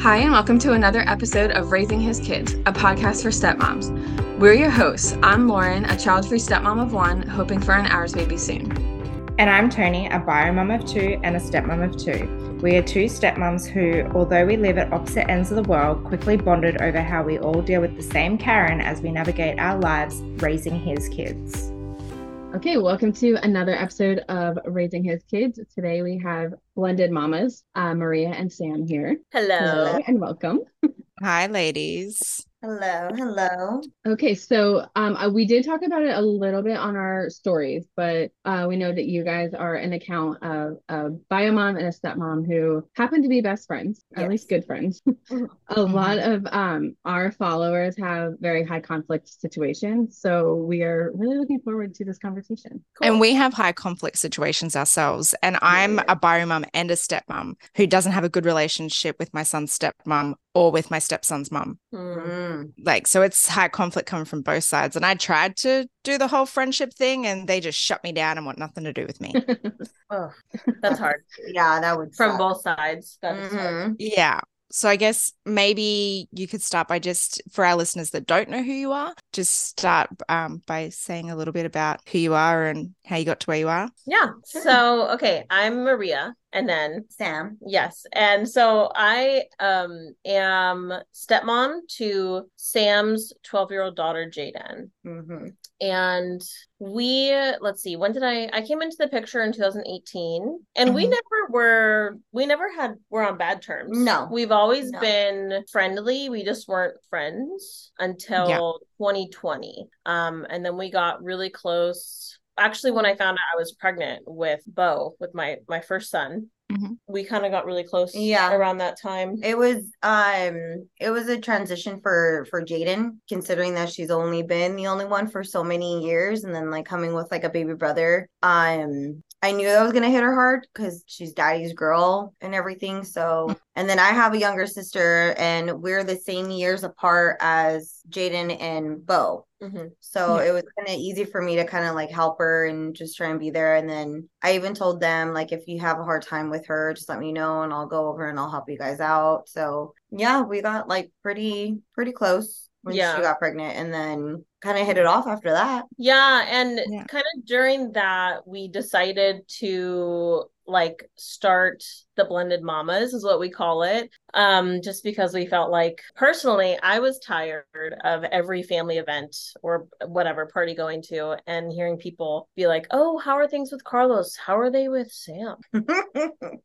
Hi, and welcome to another episode of Raising His Kids, a podcast for stepmoms. We're your hosts. I'm Lauren, a child free stepmom of one, hoping for an ours baby soon. And I'm Toni, a bio mom of two and a stepmom of two. We are two stepmoms who, although we live at opposite ends of the world, quickly bonded over how we all deal with the same Karen as we navigate our lives raising his kids. Okay, welcome to another episode of Raising His Kids. Today we have blended mommas, uh, Maria and Sam here. Hello. Hello and welcome. Hi, ladies. Hello. Hello. Okay, so um, uh, we did talk about it a little bit on our stories, but uh, we know that you guys are an account of a bio mom and a stepmom who happen to be best friends, yes. at least good friends. a lot of um, our followers have very high conflict situations, so we are really looking forward to this conversation. Cool. And we have high conflict situations ourselves, and I'm a bio mom and a stepmom who doesn't have a good relationship with my son's stepmom or with my stepson's mom. Mm. Like, so it's high conflict coming from both sides. And I tried to do the whole friendship thing and they just shut me down and want nothing to do with me. oh, that's hard. yeah, that would from suck. both sides. That's mm-hmm. Yeah so I guess maybe you could start by just for our listeners that don't know who you are, just start um, by saying a little bit about who you are and how you got to where you are. Yeah. So okay, I'm Maria and then Sam. Yes. And so I um am stepmom to Sam's 12-year-old daughter Jaden. Mm-hmm. And we let's see, when did I I came into the picture in 2018 and mm-hmm. we never were we never had were on bad terms. No. We've always no. been friendly. We just weren't friends until yeah. 2020. Um and then we got really close actually when I found out I was pregnant with Bo, with my my first son, mm-hmm. we kind of got really close. Yeah, around that time. It was um, it was a transition for for Jaden, considering that she's only been the only one for so many years, and then like coming with like a baby brother. Um, I knew that was gonna hit her hard because she's daddy's girl and everything. So, and then I have a younger sister, and we're the same years apart as Jaden and Bo. Mm-hmm. So yeah. it was kind of easy for me to kind of like help her and just try and be there. And then I even told them like, if you have a hard time with her, just let me know and I'll go over and I'll help you guys out. So yeah, we got like pretty pretty close when yeah. she got pregnant, and then kind of hit it off after that. Yeah, and yeah. kind of during that, we decided to like start the blended mommas is what we call it um just because we felt like personally i was tired of every family event or whatever party going to and hearing people be like oh how are things with carlos? How are they with sam?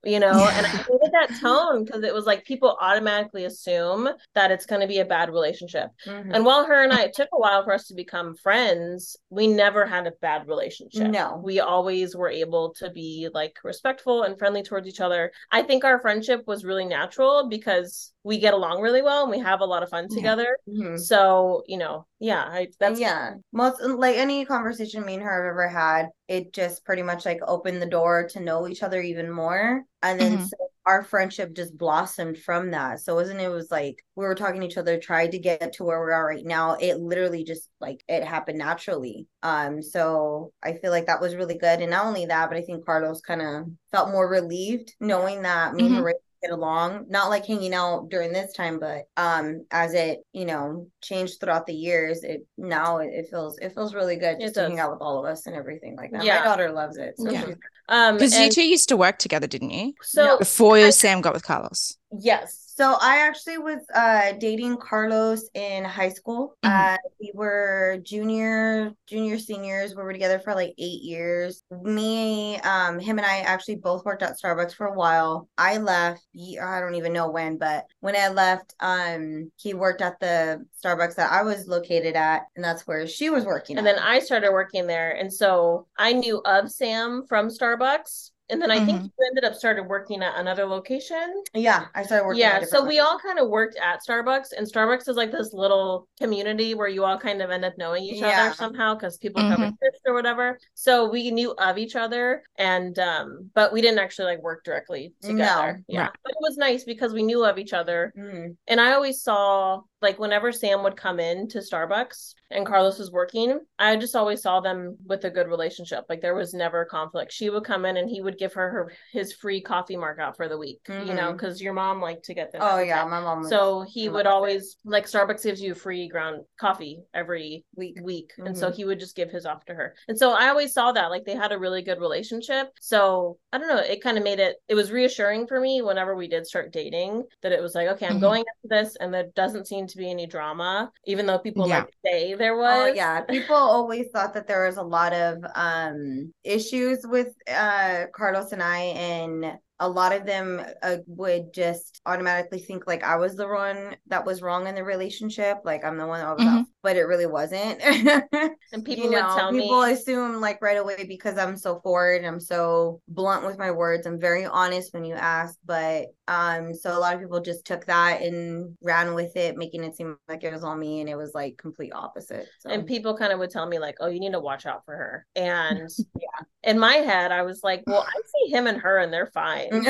You know and i hated that tone because it was like people automatically assume that it's going to be a bad relationship. Mm-hmm. and while her and i it took a while for us to become friends we never had a bad relationship. No. We always were able to be like respectful and friendly towards each other. I think our friendship was really natural because we get along really well and we have a lot of fun together. Mm-hmm. So, you know, yeah, I, that's yeah. Most like any conversation me and her have ever had, it just pretty much like opened the door to know each other even more. And then mm-hmm. so our friendship just blossomed from that. So wasn't it was like we were talking to each other, tried to get to where we are right now. It literally just like it happened naturally. Um, so I feel like that was really good. And not only that, but I think Carlos kind of felt more relieved knowing that me mm-hmm. and Maria get along not like hanging out during this time but um as it you know changed throughout the years it now it, it feels it feels really good just to hang out with all of us and everything like that. Yeah. my daughter loves it so yeah. um because you two used to work together didn't you? So before I, sam got with carlos. Yes so I actually was uh, dating Carlos in high school. Mm-hmm. Uh, we were junior, junior seniors. We were together for like eight years. Me, um, him, and I actually both worked at Starbucks for a while. I left. I don't even know when, but when I left, um, he worked at the Starbucks that I was located at, and that's where she was working. And at. then I started working there, and so I knew of Sam from Starbucks and then I mm-hmm. think you ended up started working at another location. Yeah, I started working. Yeah, so we all kind of worked at Starbucks, and Starbucks is like this little community where you all kind of end up knowing each yeah. other somehow because people mm-hmm. cover shifts or whatever. So we knew of each other, and um, but we didn't actually like work directly together. No, yeah, right. but it was nice because we knew of each other, mm. and I always saw like whenever Sam would come in to Starbucks and Carlos was working, I just always saw them with a good relationship. Like there was never conflict. She would come in and he would give her her his free coffee markout for the week, mm-hmm. you know, because mm-hmm. your mom liked to get this. Oh yeah, my mom. So he would always it. like Starbucks gives you free ground coffee every week week, mm-hmm. and so mm-hmm. he would just give his off to her. And so I always saw that like they had a really good relationship. So I don't know, it kind of made it. It was reassuring for me whenever we did start dating that it was like okay, I'm mm-hmm. going into this, and there doesn't seem to be any drama, even though people yeah. like say there oh, was. Oh, yeah, people always thought that there was a lot of um issues with uh Carlos and I, and a lot of them uh, would just automatically think like I was the one that was wrong in the relationship, like I'm the one that was mm-hmm. But it really wasn't. and people you know, tell people me... assume like right away because I'm so forward, and I'm so blunt with my words, I'm very honest when you ask, but um, so a lot of people just took that and ran with it, making it seem like it was all me, and it was like complete opposite. So. And people kind of would tell me like, "Oh, you need to watch out for her," and yeah, in my head, I was like, "Well, I see him and her, and they're fine."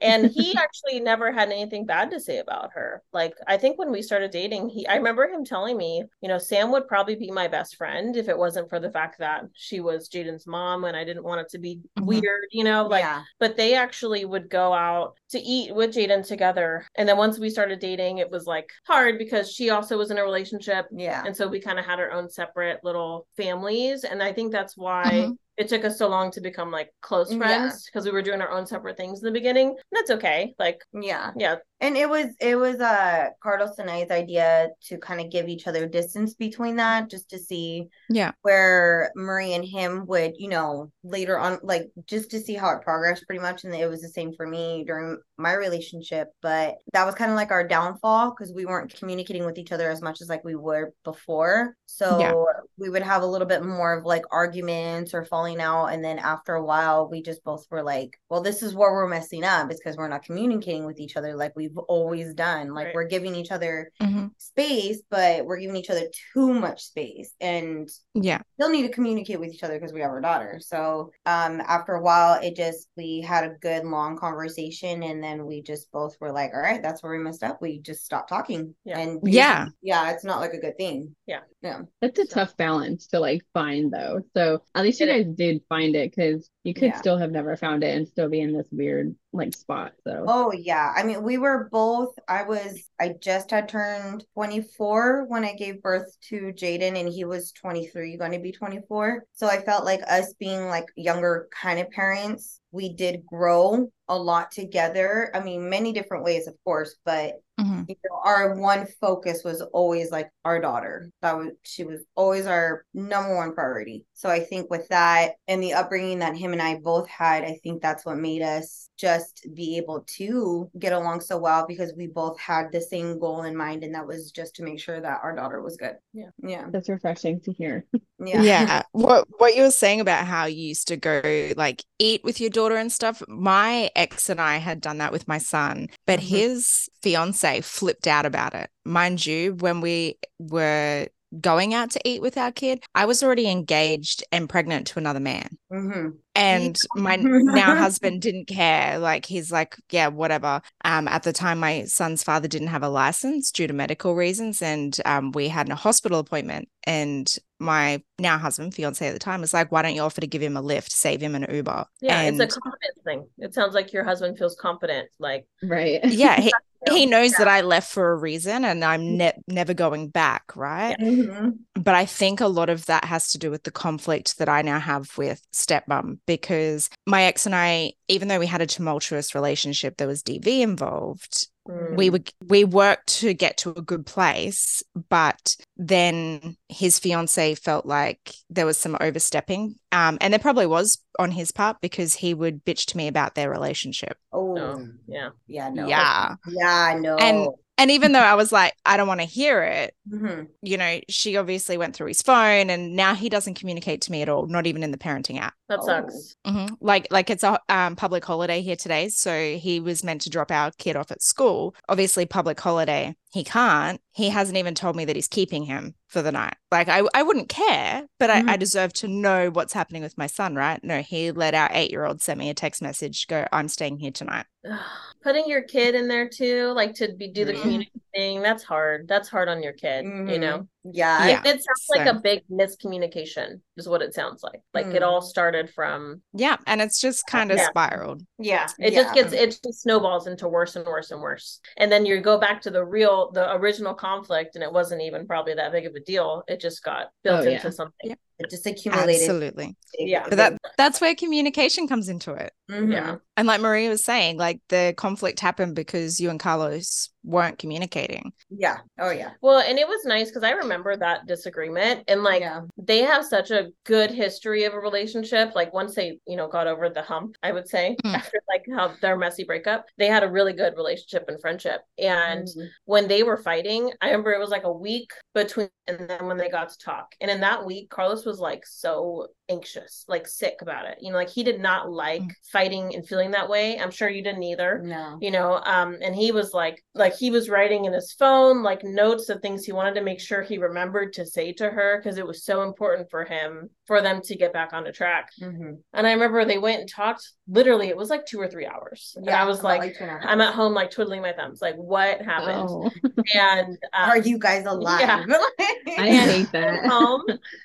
and he actually never had anything bad to say about her. Like, I think when we started dating, he, I remember him telling me, you know, Sam would probably be my best friend if it wasn't for the fact that she was Jaden's mom, and I didn't want it to be mm-hmm. weird, you know, like. Yeah. But they actually would go out to eat with Jaden together. And then once we started dating, it was like hard because she also was in a relationship. Yeah. And so we kind of had our own separate little families. And I think that's why mm-hmm it took us so long to become like close friends because yeah. we were doing our own separate things in the beginning. That's okay. Like, yeah, yeah. And it was it was uh Carlos and I's idea to kind of give each other distance between that, just to see yeah where Maria and him would you know later on like just to see how it progressed pretty much, and it was the same for me during my relationship. But that was kind of like our downfall because we weren't communicating with each other as much as like we were before. So yeah. we would have a little bit more of like arguments or falling falling out and then after a while we just both were like well this is where we're messing up it's because we're not communicating with each other like we've always done like right. we're giving each other mm-hmm. space but we're giving each other too much space and yeah. still need to communicate with each other because we have our daughter. So um after a while it just we had a good long conversation and then we just both were like all right that's where we messed up we just stopped talking. Yeah. And yeah. Yeah it's not like a good thing. Yeah. Yeah. That's a so. tough balance to like find though. So at least you guys did find it because you could yeah. still have never found it and still be in this weird like spot so oh yeah i mean we were both i was i just had turned 24 when i gave birth to jaden and he was 23 going to be 24 so i felt like us being like younger kind of parents we did grow a lot together. I mean, many different ways, of course, but mm-hmm. you know, our one focus was always like our daughter. That was she was always our number one priority. So I think with that and the upbringing that him and I both had, I think that's what made us just be able to get along so well because we both had the same goal in mind, and that was just to make sure that our daughter was good. Yeah, yeah, that's refreshing to hear. Yeah, yeah. What what you were saying about how you used to go like eat with your daughter and stuff. My ex and I had done that with my son, but mm-hmm. his fiance flipped out about it. Mind you, when we were going out to eat with our kid, I was already engaged and pregnant to another man. Mm-hmm. And my now husband didn't care. Like he's like, yeah, whatever. Um, at the time, my son's father didn't have a license due to medical reasons, and um, we had a hospital appointment. And my now husband, fiance at the time, was like, "Why don't you offer to give him a lift, save him an Uber?" Yeah, and, it's a confidence thing. It sounds like your husband feels confident, like right. Yeah, he, he knows yeah. that I left for a reason, and I'm ne- never going back, right? Yeah. Mm-hmm. But I think a lot of that has to do with the conflict that I now have with stepmom because my ex and I, even though we had a tumultuous relationship, there was DV involved. Mm. We would we worked to get to a good place, but then his fiance felt like there was some overstepping, um, and there probably was on his part because he would bitch to me about their relationship. Oh, no. yeah, yeah, no, yeah, yeah, no, and and even though I was like, I don't want to hear it, mm-hmm. you know, she obviously went through his phone and now he doesn't communicate to me at all, not even in the parenting app. That sucks. Mm-hmm. Like, like it's a um, public holiday here today. So he was meant to drop our kid off at school. Obviously, public holiday. He can't. He hasn't even told me that he's keeping him for the night. Like, I, I wouldn't care, but mm-hmm. I, I deserve to know what's happening with my son, right? No, he let our eight year old send me a text message go, I'm staying here tonight. Putting your kid in there too, like to be do the mm-hmm. Communication fighting. That's hard. That's hard on your kid, mm-hmm. you know? Yeah. yeah. It, it sounds so. like a big miscommunication, is what it sounds like. Like mm. it all started from. Yeah. And it's just kind of yeah. spiraled. Yeah. It yeah. just gets, it just snowballs into worse and worse and worse. And then you go back to the real, the original conflict, and it wasn't even probably that big of a deal. It just got built oh, into something. It just accumulated. Absolutely. Yeah. But that that's where communication comes into it. Mm-hmm. Yeah. And like Maria was saying, like the conflict happened because you and Carlos weren't communicating. Yeah. Oh yeah. Well, and it was nice because I remember that disagreement and like yeah. they have such a good history of a relationship. Like once they, you know, got over the hump, I would say, mm. after like how their messy breakup, they had a really good relationship and friendship. And mm. when they were fighting, I remember it was like a week between and then when they got to talk. And in that week, Carlos was like so anxious, like sick about it. You know, like he did not like mm. fighting and feeling that way. I'm sure you didn't either. No. You know, um, and he was like, like he was writing in his phone, like notes of things he wanted to make sure he remembered to say to her because it was so important for him for them to get back on the track. Mm-hmm. And I remember they went and talked. Literally, it was like two or three hours. Yeah, and I was like, like I'm at home, like twiddling my thumbs, like what happened? Oh. And um, are you guys alive? Yeah. I hate that. Home,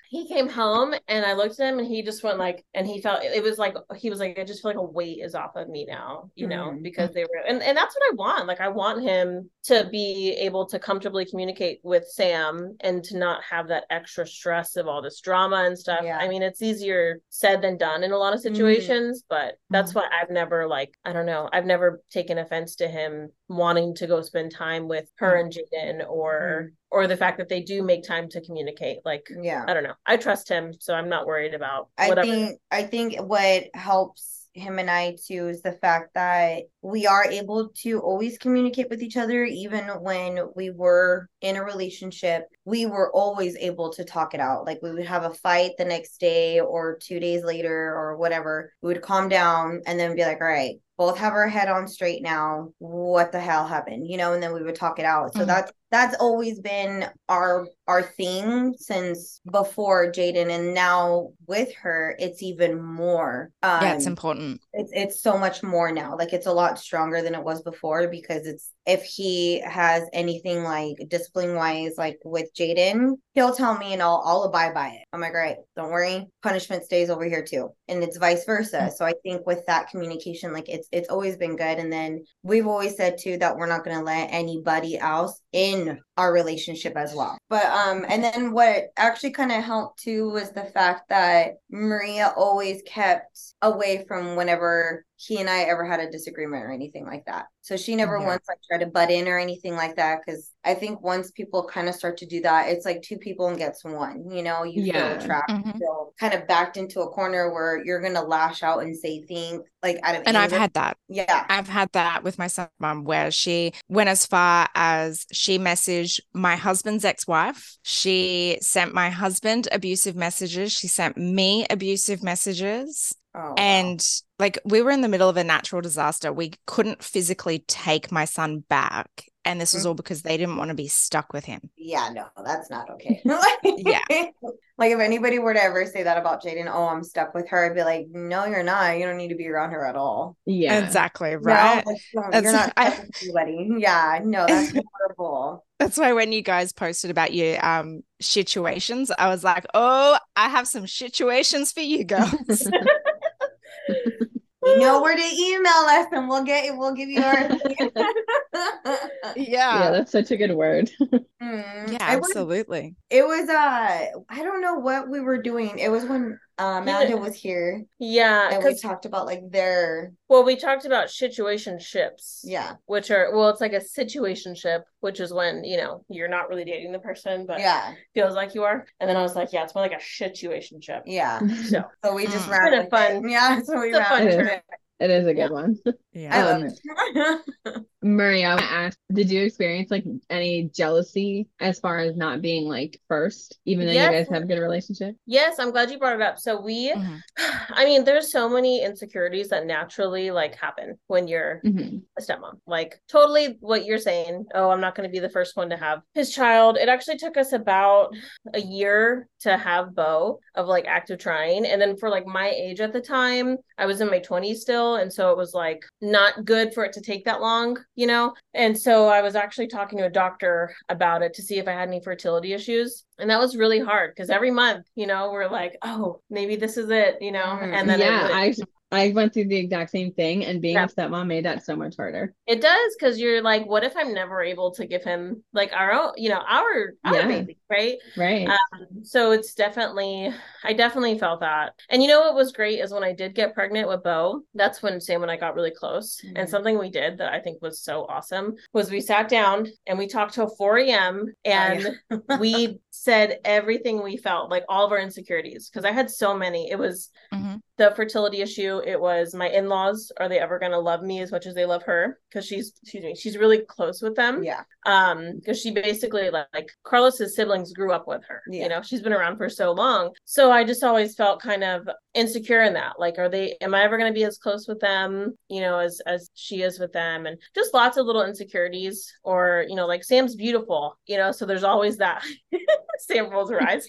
he came home and I looked at him and he just went like, and he felt it was like he was like, I just feel like a weight is off of me now, you know, mm-hmm. because they were, and and that's what I want. Like I want him to be able to comfortably communicate with Sam and to not have that extra stress of all this drama and stuff. Yeah. I mean, it's easier said than done in a lot of mm-hmm. situations, mm-hmm. but that's mm-hmm. why I've never like, I don't know, I've never taken offense to him wanting to go spend time with her mm-hmm. and Jaden or mm-hmm or the fact that they do make time to communicate like yeah i don't know i trust him so i'm not worried about whatever. i think i think what helps him and I too is the fact that we are able to always communicate with each other even when we were in a relationship we were always able to talk it out. Like we would have a fight the next day or 2 days later or whatever. We would calm down and then be like all right both have our head on straight now. What the hell happened? You know and then we would talk it out. So mm-hmm. that's that's always been our our thing since before Jaden and now with her it's even more um, yeah it's important. it's it's so much more now. Like it's a lot stronger than it was before because it's if he has anything like discipline wise like with Jaden he'll tell me and I'll I'll abide by it. I'm like right don't worry. Punishment stays over here too. And it's vice versa. Mm-hmm. so I think with that communication like it's it's always been good. And then we've always said too that we're not going to let anybody else in our relationship as well. But um and then what actually kind of helped too was the fact that Maria always kept away from whenever he and I ever had a disagreement or anything like that. So she never yeah. once like tried to butt in or anything like that. Cause I think once people kind of start to do that, it's like two people and gets one, you know, you yeah. feel trapped, mm-hmm. feel kind of backed into a corner where you're gonna lash out and say things like out of And anger. I've had that. Yeah. I've had that with my son mom where she went as far as she messaged my husband's ex-wife. She sent my husband abusive messages. She sent me abusive messages. Oh, and wow. Like we were in the middle of a natural disaster. We couldn't physically take my son back. And this was mm-hmm. all because they didn't want to be stuck with him. Yeah, no, that's not okay. yeah. Like if anybody were to ever say that about Jaden, oh, I'm stuck with her, I'd be like, no, you're not. You don't need to be around her at all. Yeah. Exactly. Right. No, you're not I, anybody. Yeah. No, that's horrible. That's why when you guys posted about your um situations, I was like, oh, I have some situations for you girls. You know where to email us and we'll get we'll give you our yeah. Yeah that's such a good word. Mm, yeah absolutely. was, it was uh i don't know what we were doing. It was when uh, Amanda was here. Yeah, and we talked about like their. Well, we talked about situation ships. Yeah, which are well, it's like a situation ship, which is when you know you're not really dating the person, but yeah, feels like you are. And then I was like, yeah, it's more like a situation ship. Yeah. So, so we just mm. ran it fun. Yeah, so we ran it. It is a good yeah. one. Yeah. I love it. Maria, I want to ask, did you experience like any jealousy as far as not being like first, even though yes. you guys have a good relationship? Yes, I'm glad you brought it up. So we mm-hmm. I mean, there's so many insecurities that naturally like happen when you're mm-hmm. a stepmom. Like totally what you're saying. Oh, I'm not gonna be the first one to have his child. It actually took us about a year to have Bo of like active trying. And then for like my age at the time, I was in my 20s still. And so it was like not good for it to take that long you know? And so I was actually talking to a doctor about it to see if I had any fertility issues. And that was really hard because every month, you know, we're like, oh, maybe this is it, you know? Mhm. And then yeah, I I went through the exact same thing, and being Yeah. a stepmom made that so much harder. it does because you're like, what if I'm never able to give him like our own, you know, our our Yeah. baby, right? Right. Um, so it's definitely, I definitely felt that. And you know what was great is when I did get pregnant with Bo, that's when Sam and I got really close. Mhm. And something we did that I think was so awesome was we sat down and we talked till 4 a.m. and we said everything we felt, like all of our insecurities, because I had so many. It was Mhm. the fertility issue. It was my in-laws. Are they ever going to love me as much as they love her? Because she's, excuse me, she's really close with them Yeah. um because she basically like, like carlos's siblings grew up with her Yeah. you know she's been around for so long so i just always felt kind of insecure in that like are they am i ever going to be as close with them you know as as she is with them and just lots of little insecurities or you know like sam's beautiful you know so there's always that sam rolls her eyes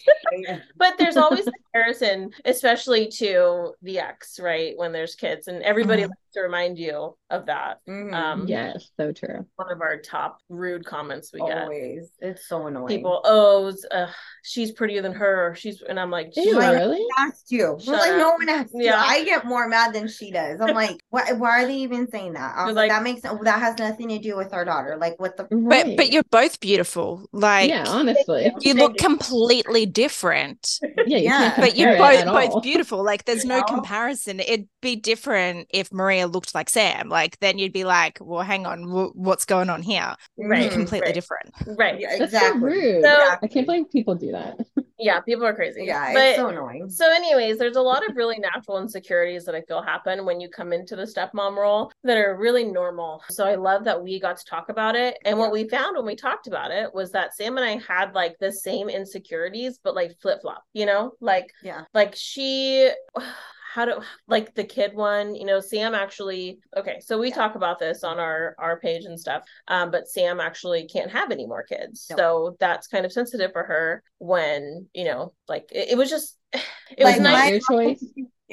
but there's always comparison especially to the ex right? When there's kids and everybody Mhm. Likes to remind you of that Mhm. um yes, so true. one of our top rude comments we get Always. It's so annoying. people oh uh, she's prettier than her she's and i'm like Ew, really? asked you. Shut like up. no one asked you. Yeah. I get more mad than she does. I'm like, why, why are they even saying that? I was like, like- that makes that has nothing to do with our daughter. Like what the But Right. but you're both beautiful. Like yeah, honestly, you look completely different. yeah, you Yeah. But you're both both beautiful. Like there's no comparison. It'd be different if Maria looked like Sam. Like then you'd be like, well, hang on, wh- what's going on here? Right. Completely right. different. right Yeah, That's exactly. so rude. So- I can't believe people do that. yeah people are crazy Yeah, but it's so annoying. so anyways there's a lot of really natural insecurities that i feel happen when you come into the stepmom role that are really normal so i love that we got to talk about it and what we found when we talked about it was that sam and i had like the same insecurities but like flip-flop you know like Yeah. like she how do like the kid one you know sam actually okay so we Yeah. talk about this on our our page and stuff um but sam actually can't have any more kids No. so that's kind of sensitive for her when you know like it, it was just it Like, was nice your choice.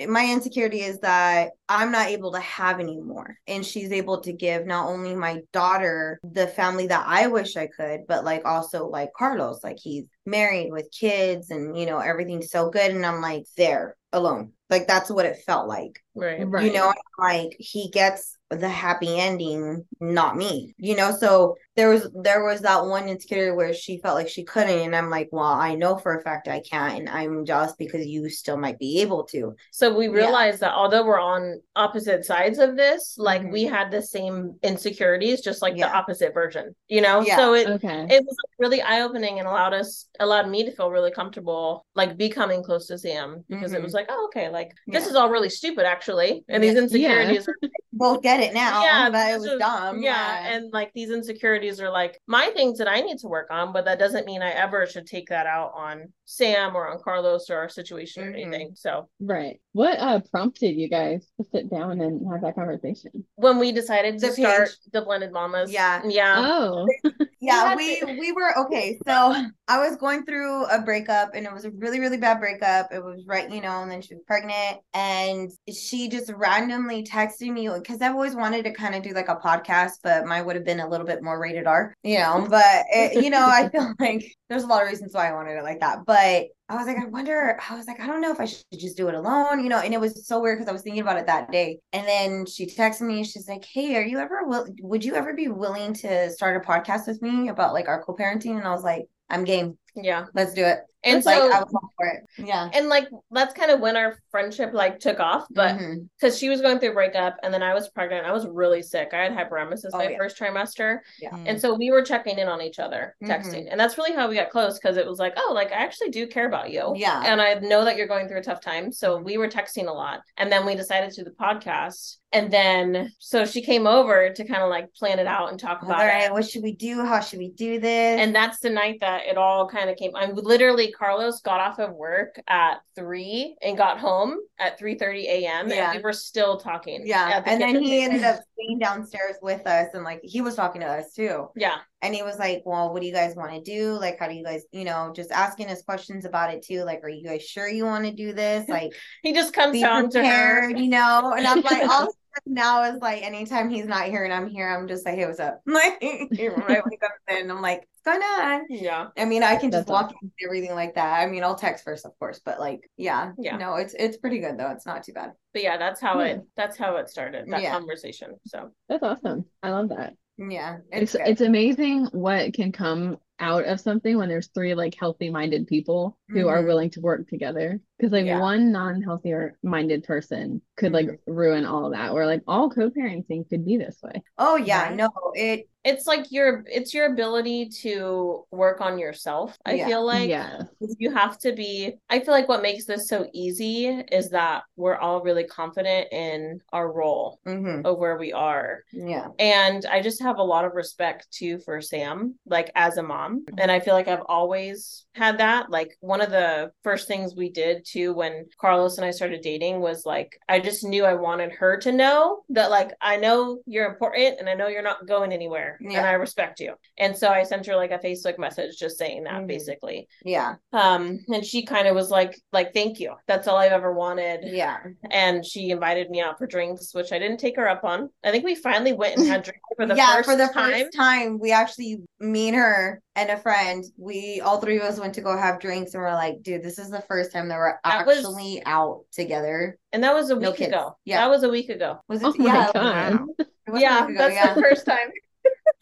My insecurity is that I'm not able to have anymore. And she's able to give not only my daughter the family that I wish I could, but like also like Carlos, like he's married with kids and you know, everything's so good. And I'm like there alone. Like that's what it felt like. right Right. You know, like he gets the happy ending, not me. You know, so there was there was that one insecurity where she felt like she couldn't, and I'm like, well, I know for a fact I can't, and I'm jealous because you still might be able to. so we Yeah. realized that although we're on opposite sides of this like Mhm. we had the same insecurities just like the opposite version you know Yeah. so it Okay. it was really eye-opening and allowed us allowed me to feel really comfortable like becoming close to sam because it Mhm. was like oh okay like this is all really stupid actually and these Yeah. insecurities are Both get it now. yeah that it this was is- dumb. yeah and like these insecurities are like my things that i need to work on but that doesn't mean i ever should take that out on sam or on carlos or our situation or Mhm. anything so Right. What uh prompted you guys to sit down and have that conversation? when we decided to The start page. the blended mommas Yeah. yeah Oh, yeah we we were okay so i was going through a breakup and it was a really really bad breakup it was right you know and then she was pregnant and she just randomly texted me because i've always wanted to kind of do like a podcast but mine would have been a little bit more rated r you know but it, you know i feel like there's a lot of reasons why i wanted it like that but I was like, I wonder, I was like, I don't know if I should just do it alone, you know, and it was so weird because I was thinking about it that day. And then she texted me, she's like, Hey, are you ever will would you ever be willing to start a podcast with me about like our co-parenting? And I was like, I'm game. Yeah Let's do it. and It's so like I was all for it. Yeah. and like that's kind of when our friendship like took off but Mhm. because she was going through a breakup and then i was pregnant i was really sick i had hyperemesis Oh, my yeah. first trimester Yeah. and so we were checking in on each other Mhm. texting and that's really how we got close because it was like oh like i actually do care about you Yeah. and i know that you're going through a tough time so we were texting a lot and then we decided to do the podcast and then so she came over to kind of like plan it out and talk All about it what should we do? How should we do this? and that's the night that it all kind of came. I literally Carlos got off of work at three and got home at three thirty a.m. Yeah. and we were still talking. yeah. the And then he ended up staying downstairs with us and like he was talking to us too. Yeah, and he was like, Well, what do you guys want to do? Like, how do you guys, you know, just asking us questions about it too? Like, are you guys sure you want to do this? Like, he just comes down to her. prepared, you know? And I'm like, all now is like anytime he's not here and I'm here, I'm just like, hey, what's up? Like I wake up and I'm like, what's going on? Yeah. I mean, I can just That's walk awesome. into everything like that. I mean, I'll text first, of course, but like, yeah, Yeah. No, it's it's pretty good though. It's not too bad. But yeah, that's how Yeah. it hmm. that's how it started, that Yeah. conversation. So That's awesome. I love that. Yeah, It's good. it's amazing what can come out of something when there's three like healthy minded people who are Mhm. willing to work together. Because like Yeah. one non-healthy minded person could like ruin all that. Or like all co-parenting could be this way. oh yeah, Right. no, it it's like your it's your ability to work on yourself. I Yeah. feel like yeah. you have to be i feel like what makes this so easy is that we're all really confident in our role mhm, of where we are yeah. and i just have a lot of respect too for sam like as a mom and i feel like i've always had that. Like one of the first things we did too when carlos and i started dating was like i just knew i wanted her to know that like i know you're important and i know you're not going anywhere and i respect you. And so i sent her like a facebook message just saying that Mhm. basically. Yeah, um and she kind of was like like thank you. That's all i've ever wanted. Yeah. and she invited me out for drinks which i didn't take her up on. I think we finally went and had drinks for the yeah, first for the time. first time, we actually, me and her and a friend, we all three of us went to go have drinks, and we're like, dude, this is the first time that we're That was- actually out together. and that was a week kids. ago Yeah. that was a week ago Was it? Oh my yeah, God. Wow. it was a yeah week ago, that's yeah. the first time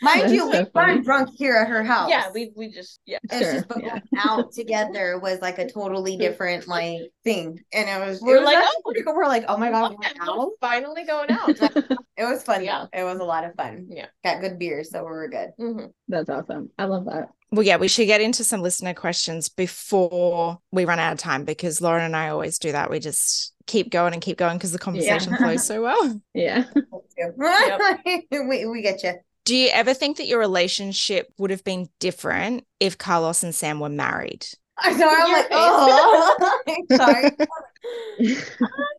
Mind That's you, we so funny. weren't drunk here at her house. yeah we we just yeah It's Sure, just but yeah. going out together was like a totally different like thing, and it was. We're it was like, actually oh. pretty cool. we're like, oh my god, yeah, we're out. finally going out It was fun. Yeah. though. It was a lot of fun. Yeah. got good beer, so we were good. Mhm. That's awesome. I love that. Well, yeah, we should get into some listener questions before we run out of time because Lauren and I always do that. We just keep going and keep going because the conversation flows so well. Yeah. we we get you. Do you ever think that your relationship would have been different if Carlos and Sam were married? I know. I'm like, oh, sorry.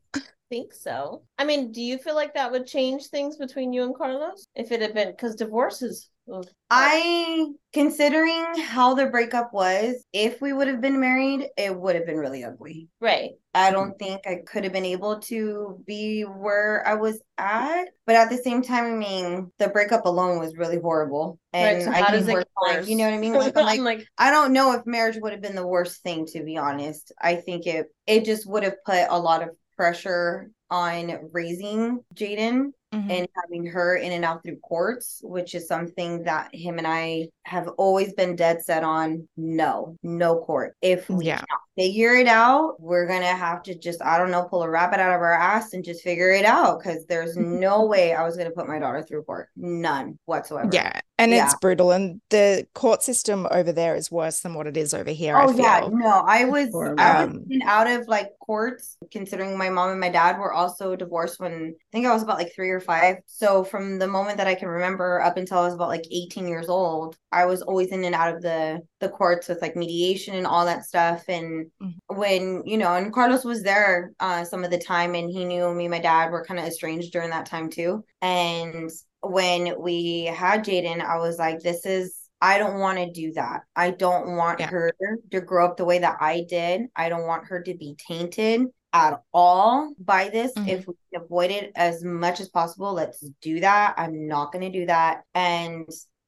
think so i mean do you feel like that would change things between you and carlos if it had been because divorce is ugh. I, considering how the breakup was, if we would have been married, it would have been really ugly. right I don't think I could have been able to be where I was at. But at the same time, I mean, the breakup alone was really horrible. And right so I think does it we're get fine. worse? You know what I mean? Like, like, like I don't know if marriage would have been the worst thing, to be honest. I think it it just would have put a lot of pressure on raising Jaden Mhm. and having her in and out through courts, which is something that him and I have always been dead set on. No, no court. If we Yeah. can't figure it out, we're gonna have to just, I don't know, pull a rabbit out of our ass and just figure it out. Cause there's no way I was gonna put my daughter through court. None whatsoever. Yeah. And Yeah. it's brutal. And the court system over there is worse than what it is over here. Oh I yeah, feel. no, I was Horrible. I was Um, in out of like courts, considering my mom and my dad were also divorced when I think I was about like three or five. So from the moment that I can remember up until I was about like 18 years old, I was always in and out of the the courts with like mediation and all that stuff. And Mhm. when, you know, and Carlos was there uh some of the time and he knew me and my dad were kind of estranged during that time too. And when we had Jaden, I was like, this is I don't want to do that. I don't want Yeah. her to grow up the way that I did. I don't want her to be tainted at all by this. Mhm. If we can avoid it as much as possible, let's do that. I'm not going to do that. And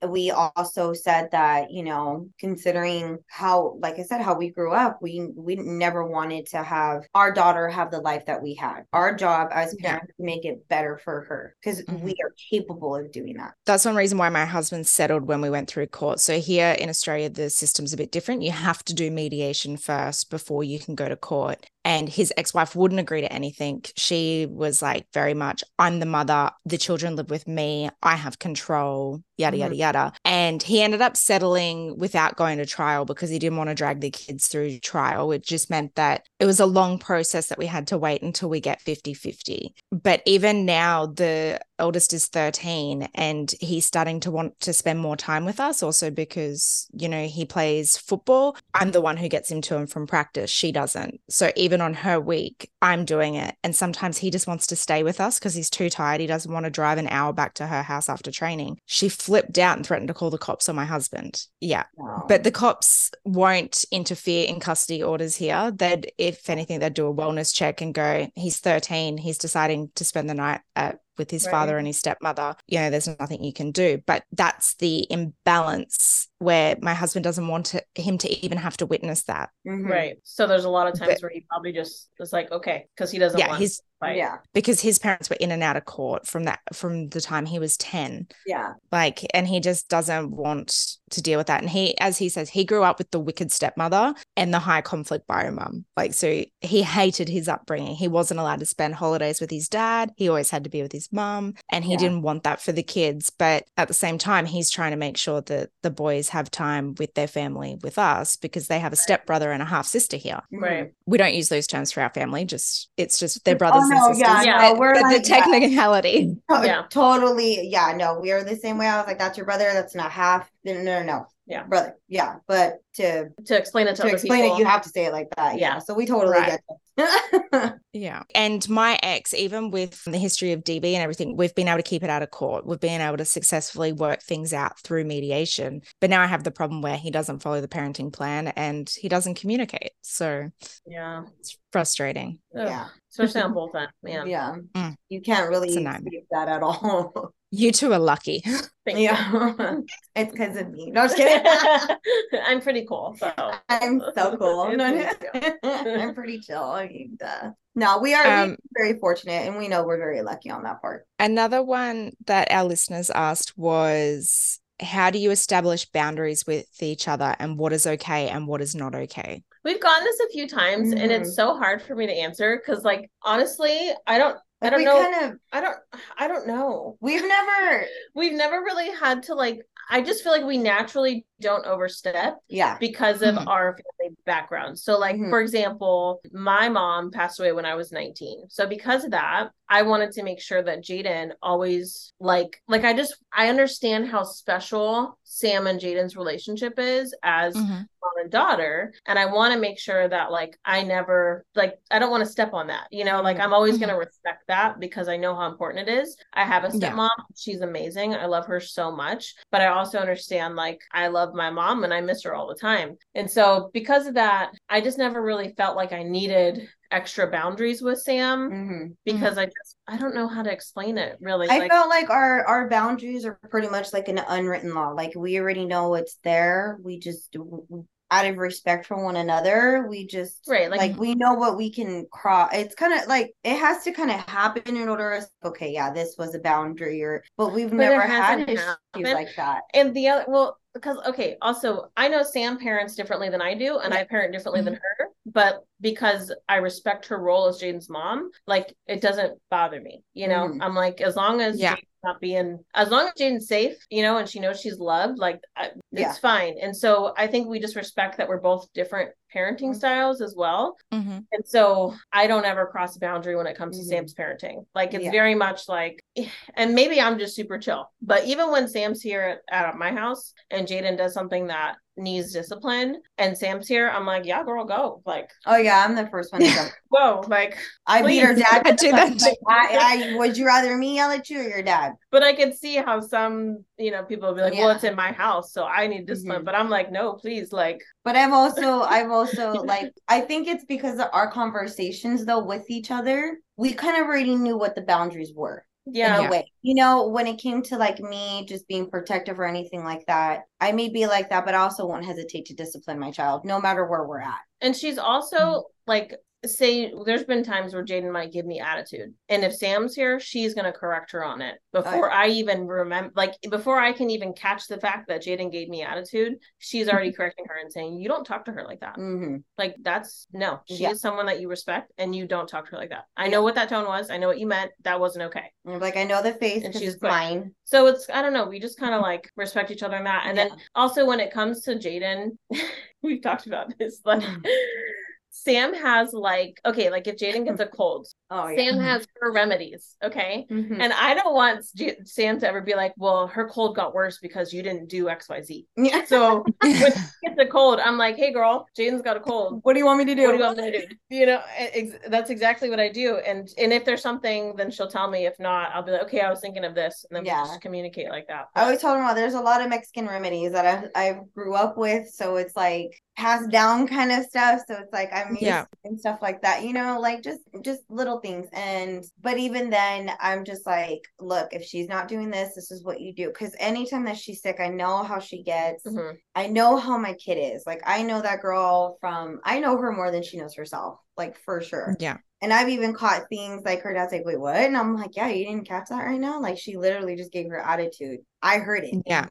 we also said that you know considering how like i said how we grew up we we never wanted to have our daughter have the life that we had our job as Yeah. parents to make it better for her because Mhm. we are capable of doing that That's one reason why my husband settled when we went through court. So here in Australia, the system's a bit different. You have to do mediation first before you can go to court. And his ex wife wouldn't agree to anything. She was like, very much, I'm the mother. The children live with me. I have control, yada, yada, Mhm. yada. And he ended up settling without going to trial because he didn't want to drag the kids through trial. It just meant that it was a long process that we had to wait until we get 50 50. But even now, the eldest is 13 and he's starting to want to spend more time with us also because you know he plays football. I'm the one who gets him to and from practice. She doesn't. So even on her week I'm doing it. And sometimes he just wants to stay with us because he's too tired. He doesn't want to drive an hour back to her house after training. She flipped out and threatened to call the cops on my husband. Yeah. Wow. But the cops won't interfere in custody orders here. They'd, if anything, they'd do a wellness check and go, he's 13. He's deciding to spend the night at with his right. father and his stepmother, you know, there's nothing you can do. But that's the imbalance where my husband doesn't want to, him to even have to witness that. Mm-hmm. Right. So there's a lot of times but, where he probably just was like, okay, because he doesn't yeah, he's, fight. Yeah. Because his parents were in and out of court from that from the time he was 10. Yeah. Like, and he just doesn't want to deal with that. And he, as he says, he grew up with the wicked stepmother and the high conflict bio mum. Like, so he hated his upbringing. He wasn't allowed to spend holidays with his dad. He always had to be with his mum. And he yeah. didn't want that for the kids. But at the same time, he's trying to make sure that the boys have time with their family with us because they have a stepbrother and a half sister here. Right. We don't use those terms for our family. Just it's just their brothers oh, no, and. Yeah, yeah. No, we're the, like, the technicality. Yeah. yeah. Totally. Yeah. No, we are the same way. I was like, that's your brother. That's not half. No, no, no yeah. Brother yeah but to to explain it to, to explain people. it you have to say it like that. Yeah, yeah. so we totally right. get yeah. And my ex even with the history of DV and everything we've been able to keep it out of court. We've been able to successfully work things out through mediation. But now i have the problem where he doesn't follow the parenting plan and he doesn't communicate. So yeah. it's frustrating. Ugh. yeah. Especially on both ends man. Yeah. Mm. you can't really see that at all you two are lucky. yeah. it's because of me. No, just kidding. I'm pretty cool. So I'm so cool. No, I'm pretty chill. I mean, uh, no, we are um, very fortunate and we know we're very lucky on that part. Another one that our listeners asked was how do you establish boundaries with each other and what is okay and what is not okay? We've gotten this a few times mm-hmm. and it's mm-hmm. so hard for me to answer because like honestly, I don't I don't know. Kind of, I don't. I don't know. We've never. We've never really had to like. I just feel like we naturally don't overstep. Yeah. Because of mm-hmm. our family background. So, like mm-hmm. for example, my mom passed away when I was 19. So because of that, I wanted to make sure that Jaden always like like I just I understand how special Sam and Jaden's relationship is as mm-hmm. And daughter, and I want to make sure that like I never like I don't want to step on that. You know, like I'm always mm-hmm. going to respect that because I know how important it is. I have a stepmom; yeah. she's amazing. I love her so much, but I also understand like I love my mom and I miss her all the time. And so because of that, I just never really felt like I needed extra boundaries with Sam mm-hmm. because mm-hmm. I just I don't know how to explain it really. I like, felt like our our boundaries are pretty much like an unwritten law. Like we already know it's there. We just out of respect for one another, we just right like, like we know what we can cross. It's kind of like it has to kind of happen in order. To, okay, yeah, this was a boundary, or but we've but never had issues like that. And the other well, because okay also i know sam parents differently than i do and i parent differently mm-hmm. than her but because i respect her role as jaden's mom like it doesn't bother me you know mm-hmm. i'm like as long as yeah. Jaden's not being as long as jaden's safe you know and she knows she's loved like it's yeah. fine and so i think we just respect that we're both different parenting mm-hmm. styles as well. Mm-hmm. And so I don't ever cross a boundary when it comes to mm-hmm. Sam's parenting. Like it's yeah. very much like, and maybe I'm just super chill, but even when Sam's here at, at my house and Jaden does something that needs discipline and Sam's here, I'm like, yeah, girl, go. Like, oh yeah, I'm the first one to go. Whoa, like I beat her dad. I that. I, I, would you rather me yell at you or your dad? But I could see how some, you know, people will be like, yeah. well, it's in my house, so I need discipline. Mm-hmm. But I'm like, no, please, like. But I've also, I've also like, I think it's because of our conversations though with each other. We kind of already knew what the boundaries were yeah. in a way. You know, when it came to like me just being protective or anything like that, I may be like that, but I also won't hesitate to discipline my child no matter where we're at. And she's also mm-hmm. like say there's been times where Jaden might give me attitude. And if Sam's here, she's gonna correct her on it before I even remember like before I can even catch the fact that Jaden gave me attitude, she's already mm-hmm. correcting her and saying, You don't talk to her like that. Mm-hmm. Like that's no, she yeah. is someone that you respect and you don't talk to her like that. I know what that tone was, I know what you meant. That wasn't okay. like I know the face and she's mine. So it's I don't know, we just kind of like respect each other in that. And yeah. then also when it comes to Jaden, we've talked about this, like Sam has like okay, like if Jaden gets a cold, oh yeah. Sam has her remedies, okay? Mm-hmm. And I don't want J- Sam to ever be like, "Well, her cold got worse because you didn't do XYZ." Yeah. So when she gets a cold, I'm like, "Hey girl, Jaden's got a cold. What do you want me to do? What do you want me to do?" You know, ex- that's exactly what I do. And and if there's something, then she'll tell me. If not, I'll be like, "Okay, I was thinking of this," and then yeah. we'll just communicate like that. I always told her, "There's a lot of Mexican remedies that I I grew up with, so it's like passed down kind of stuff so it's like i'm yeah. and stuff like that you know like just just little things and but even then i'm just like look if she's not doing this this is what you do because anytime that she's sick i know how she gets mm-hmm. i know how my kid is like i know that girl from i know her more than she knows herself like for sure yeah and I've even caught things like her dad's like, wait, what? And I'm like, yeah, you didn't catch that right now? Like she literally just gave her attitude. I heard it. Yeah.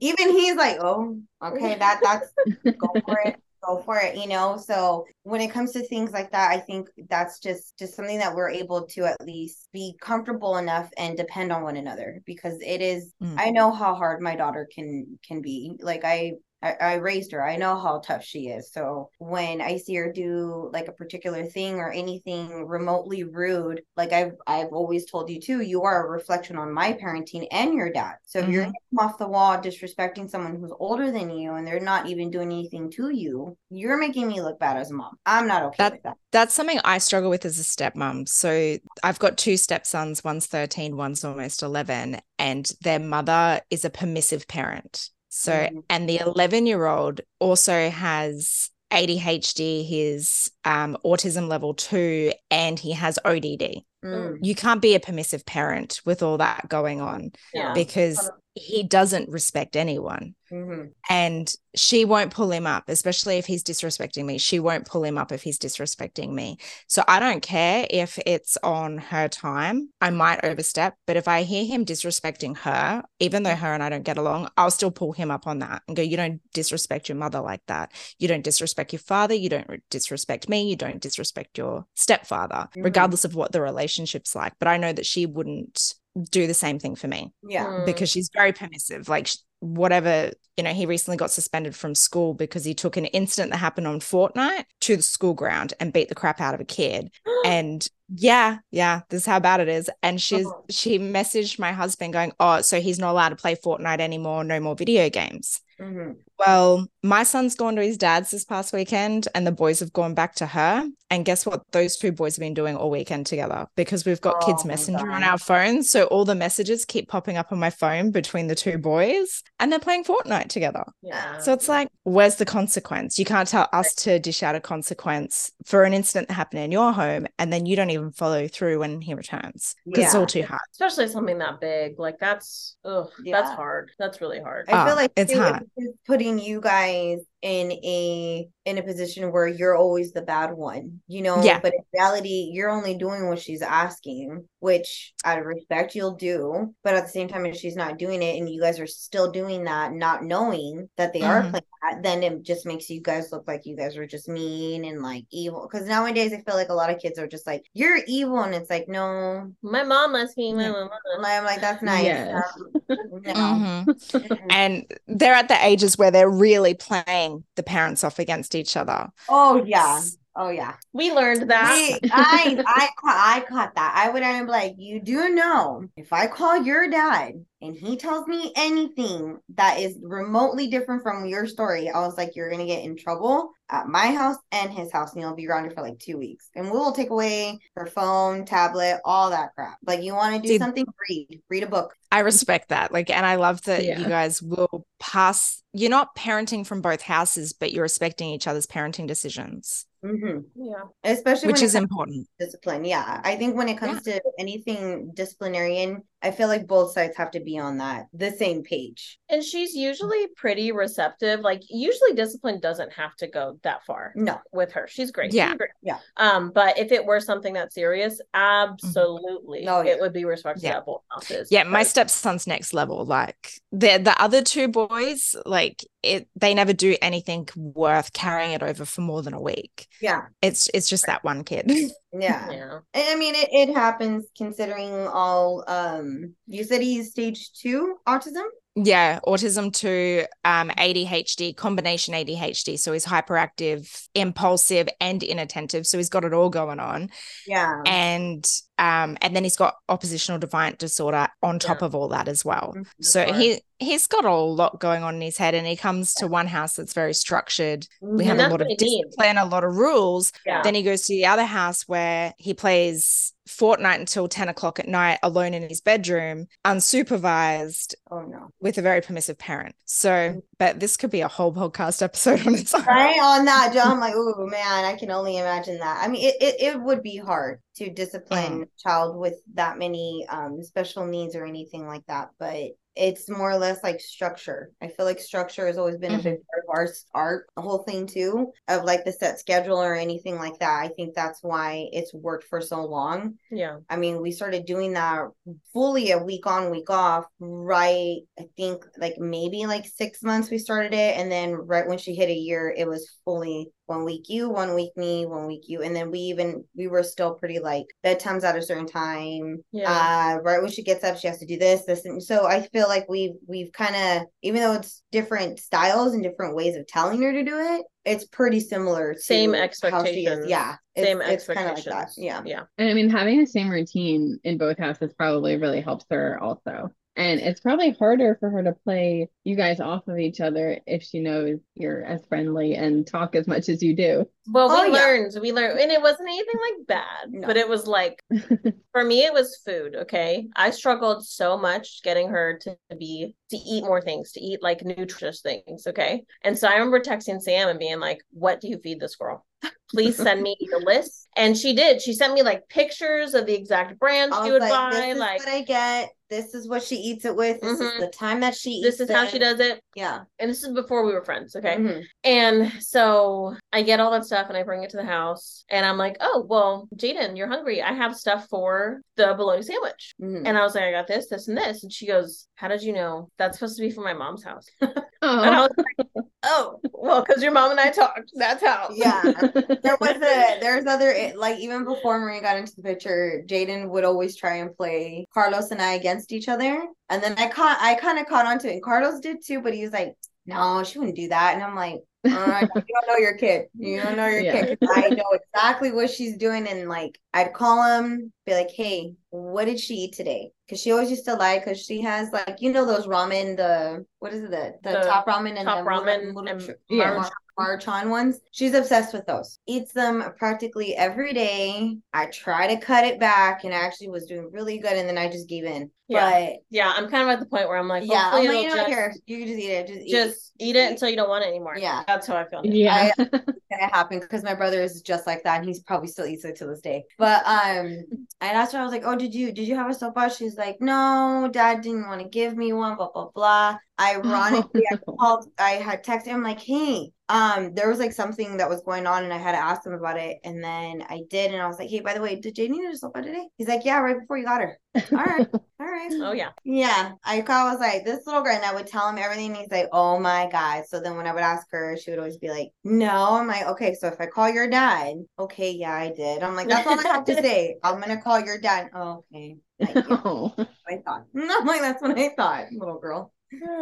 Even he's like, oh, okay, that that's go for it. Go for it, you know. So when it comes to things like that, I think that's just just something that we're able to at least be comfortable enough and depend on one another because it is mm. I know how hard my daughter can can be. Like I I, I raised her. I know how tough she is. So when I see her do like a particular thing or anything remotely rude, like I've I've always told you too, you are a reflection on my parenting and your dad. So if mm-hmm. you're off the wall disrespecting someone who's older than you and they're not even doing anything to you, you're making me look bad as a mom. I'm not okay that, with that. That's something I struggle with as a stepmom. So I've got two stepsons, one's 13, one's almost 11, and their mother is a permissive parent. So, mm-hmm. and the 11 year old also has ADHD, his um, autism level two, and he has ODD. Mm. You can't be a permissive parent with all that going on yeah. because he doesn't respect anyone. Mm-hmm. And she won't pull him up, especially if he's disrespecting me. She won't pull him up if he's disrespecting me. So I don't care if it's on her time. I might overstep, but if I hear him disrespecting her, even though her and I don't get along, I'll still pull him up on that and go, You don't disrespect your mother like that. You don't disrespect your father. You don't disrespect me. You don't disrespect your stepfather, mm-hmm. regardless of what the relationship's like. But I know that she wouldn't do the same thing for me. Yeah. Mm. Because she's very permissive. Like whatever, you know, he recently got suspended from school because he took an incident that happened on Fortnite to the school ground and beat the crap out of a kid. and yeah, yeah, this is how bad it is. And she's oh. she messaged my husband going, "Oh, so he's not allowed to play Fortnite anymore, no more video games." Mm-hmm. Well, my son's gone to his dad's this past weekend, and the boys have gone back to her. And guess what? Those two boys have been doing all weekend together because we've got oh kids' messenger God. on our phones. So all the messages keep popping up on my phone between the two boys, and they're playing Fortnite together. Yeah. So it's like, where's the consequence? You can't tell us to dish out a consequence for an incident that happened in your home, and then you don't even follow through when he returns because yeah. it's all too hard. Especially something that big. Like that's, ugh, yeah. that's hard. That's really hard. I feel oh, like it's hard. Putting you guys in a in a position where you're always the bad one, you know? Yeah. But in reality, you're only doing what she's asking, which out of respect you'll do. But at the same time, if she's not doing it and you guys are still doing that, not knowing that they mm-hmm. are playing that, then it just makes you guys look like you guys are just mean and like evil. Because nowadays I feel like a lot of kids are just like, You're evil, and it's like, no. My mom must be my mom. I'm like, that's nice. Yes. Um, no. mm-hmm. and they're at the ages where they're really playing the parents off against each other. Oh yeah. Oh yeah. We learned that. We, I I I caught that. I would have like, you do know if I call your dad and he tells me anything that is remotely different from your story, I was like, you're gonna get in trouble at my house and his house, and you'll be grounded for like two weeks. And we will take away her phone, tablet, all that crap. Like you want to do something, read, read a book. I respect that. Like, and I love that yeah. you guys will pass. You're not parenting from both houses, but you're respecting each other's parenting decisions. Mm-hmm. Yeah, especially which is important. Discipline. Yeah, I think when it comes yeah. to anything disciplinarian, I feel like both sides have to be on that the same page. And she's usually pretty receptive. Like usually discipline doesn't have to go that far. No. With her. She's great. Yeah. She's great. Yeah. Um, but if it were something that serious, absolutely mm-hmm. oh, yeah. it would be respected yeah. at both houses. Yeah, my stepson's next level. Like the the other two boys, like it they never do anything worth carrying it over for more than a week. Yeah. It's it's just that one kid. yeah. Yeah. I mean it, it happens considering all um you said he's stage two autism? Yeah, autism to um, ADHD, combination ADHD. So he's hyperactive, impulsive, and inattentive. So he's got it all going on. Yeah. And um, and then he's got oppositional defiant disorder on top Yeah. of all that as well. Mhm. So he he's got a lot going on in his head, and he comes to one house that's very structured. We Mhm. have a lot of needs. a lot of rules. Yeah. Then he goes to the other house where he plays Fortnite until 10 o'clock at night alone in his bedroom, unsupervised Oh no. with a very permissive parent. So, but this could be a whole podcast episode on its own. Right on that, Joe. I'm like, oh man, I can only imagine that. I mean, it, it, it would be hard to discipline a child with that many um special needs or anything like that, but it's more or less like structure. I feel like structure has always been a big mm-hmm. part of our art whole thing too, of like the set schedule or anything like that. I think that's why it's worked for so long. Yeah. I mean, we started doing that fully a week on, week off, right? I think like maybe like six months we started it. And then right when she hit a year, it was fully one week you, one week me, one week you. And then we even, we were still pretty like bedtime's at a certain time. Yeah. Uh, right when she gets up, she has to do this, this. And so I feel like we've, we've kind of, even though it's different styles and different ways of telling her to do it, it's pretty similar. to Same how she is. expectations. Yeah. It's, Same it's kind of like expectations. that. Yeah. Yeah. And I mean, having the same routine in both houses probably really helps her also. And it's probably harder for her to play you guys off of each other if she knows you're as friendly and talk as much as you do. Well, Oh, we yeah. learned, we learned, and it wasn't anything like bad, No. but it was like, for me, it was food. Okay. I struggled so much getting her to be, to eat more things, to eat like nutritious things. Okay. And so I remember texting Sam and being like, what do you feed this girl? Please send me the list. And she did. She sent me like pictures of the exact brands I she would like, buy. this is Like, what I get. This is what she eats it with. This Mhm. is the time that she eats this is how she does it. Yeah. And this is before we were friends. Okay. Mhm. And so I get all that stuff and I bring it to the house and I'm like, oh, well, Jaden, you're hungry. I have stuff for the bologna sandwich. Mhm. And I was like, I got this, this, and this. And she goes, How did you know? That's supposed to be for my mom's house. And I Oh, was like, Oh, well, because your mom and I talked. That's how. Yeah. There was a there's other like even before Marie got into the picture, Jaden would always try and play Carlos and I against each other. And then I caught I kind of caught on to it. And Carlos did too, but he was like, No, she wouldn't do that. And I'm like, "All right, you don't know your kid. You don't know your Yeah. kid. I know exactly what she's doing. And like I'd call him, be like, Hey, what did she eat today? Because she always used to lie because she has like, you know, those ramen, the what is it, the, the, The top ramen and top the little- ramen little and- tr- Yeah. Mar- Maruchan ones. She's obsessed with those. Eats them practically every day. I try to cut it back and I actually was doing really good and then I just gave in. Yeah. But Yeah. I'm kind of at the point where I'm like, yeah, I'm like, it'll you know, just, here, you can just eat it. Just eat just eat it until you don't want it anymore. Yeah. That's how I feel. now. yeah. it's gonna happen because my brother is just like that and he's probably still eats it to this day. But um I asked her, I was like, Oh, did you did you have a sofa? She's like, No, dad didn't want to give me one, blah blah blah. Ironically, I called I had texted him like, hey, um, there was like something that was going on and I had to ask him about it. And then I did, and I was like, hey, by the way, did Jade need a sofa today? He's like, Yeah, right before you got her. All right, all right. Oh, yeah. Yeah, I call was like this little girl, and I would tell him everything. And he's like, "Oh my god!" So then when I would ask her, she would always be like, "No." I'm like, "Okay, so if I call your dad, okay, yeah, I did." I'm like, "That's all I have to say. I'm gonna call your dad." Oh, okay, like, yeah, Oh, I thought. I'm like, "That's what I thought, little girl."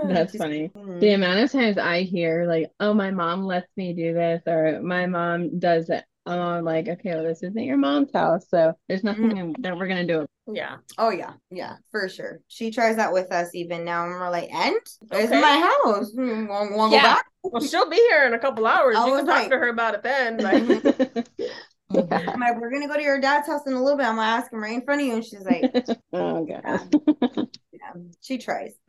That's funny. The amount of times I hear like, "Oh, my mom lets me do this," or "My mom does it," I'm like, "Okay, well, this isn't your mom's house, so there's nothing mm-hmm. that we're gonna do." Yeah. Oh yeah, yeah, for sure. She tries that with us even now, and we're like, "And it's my house. Hmm, to Yeah. go back?" Well, she'll be here in a couple hours. I You can talk to her about it then. Like, Yeah. I'm like, "We're gonna go to your dad's house in a little bit. I'm gonna ask him right in front of you," and she's like, oh god. "Yeah, she tries."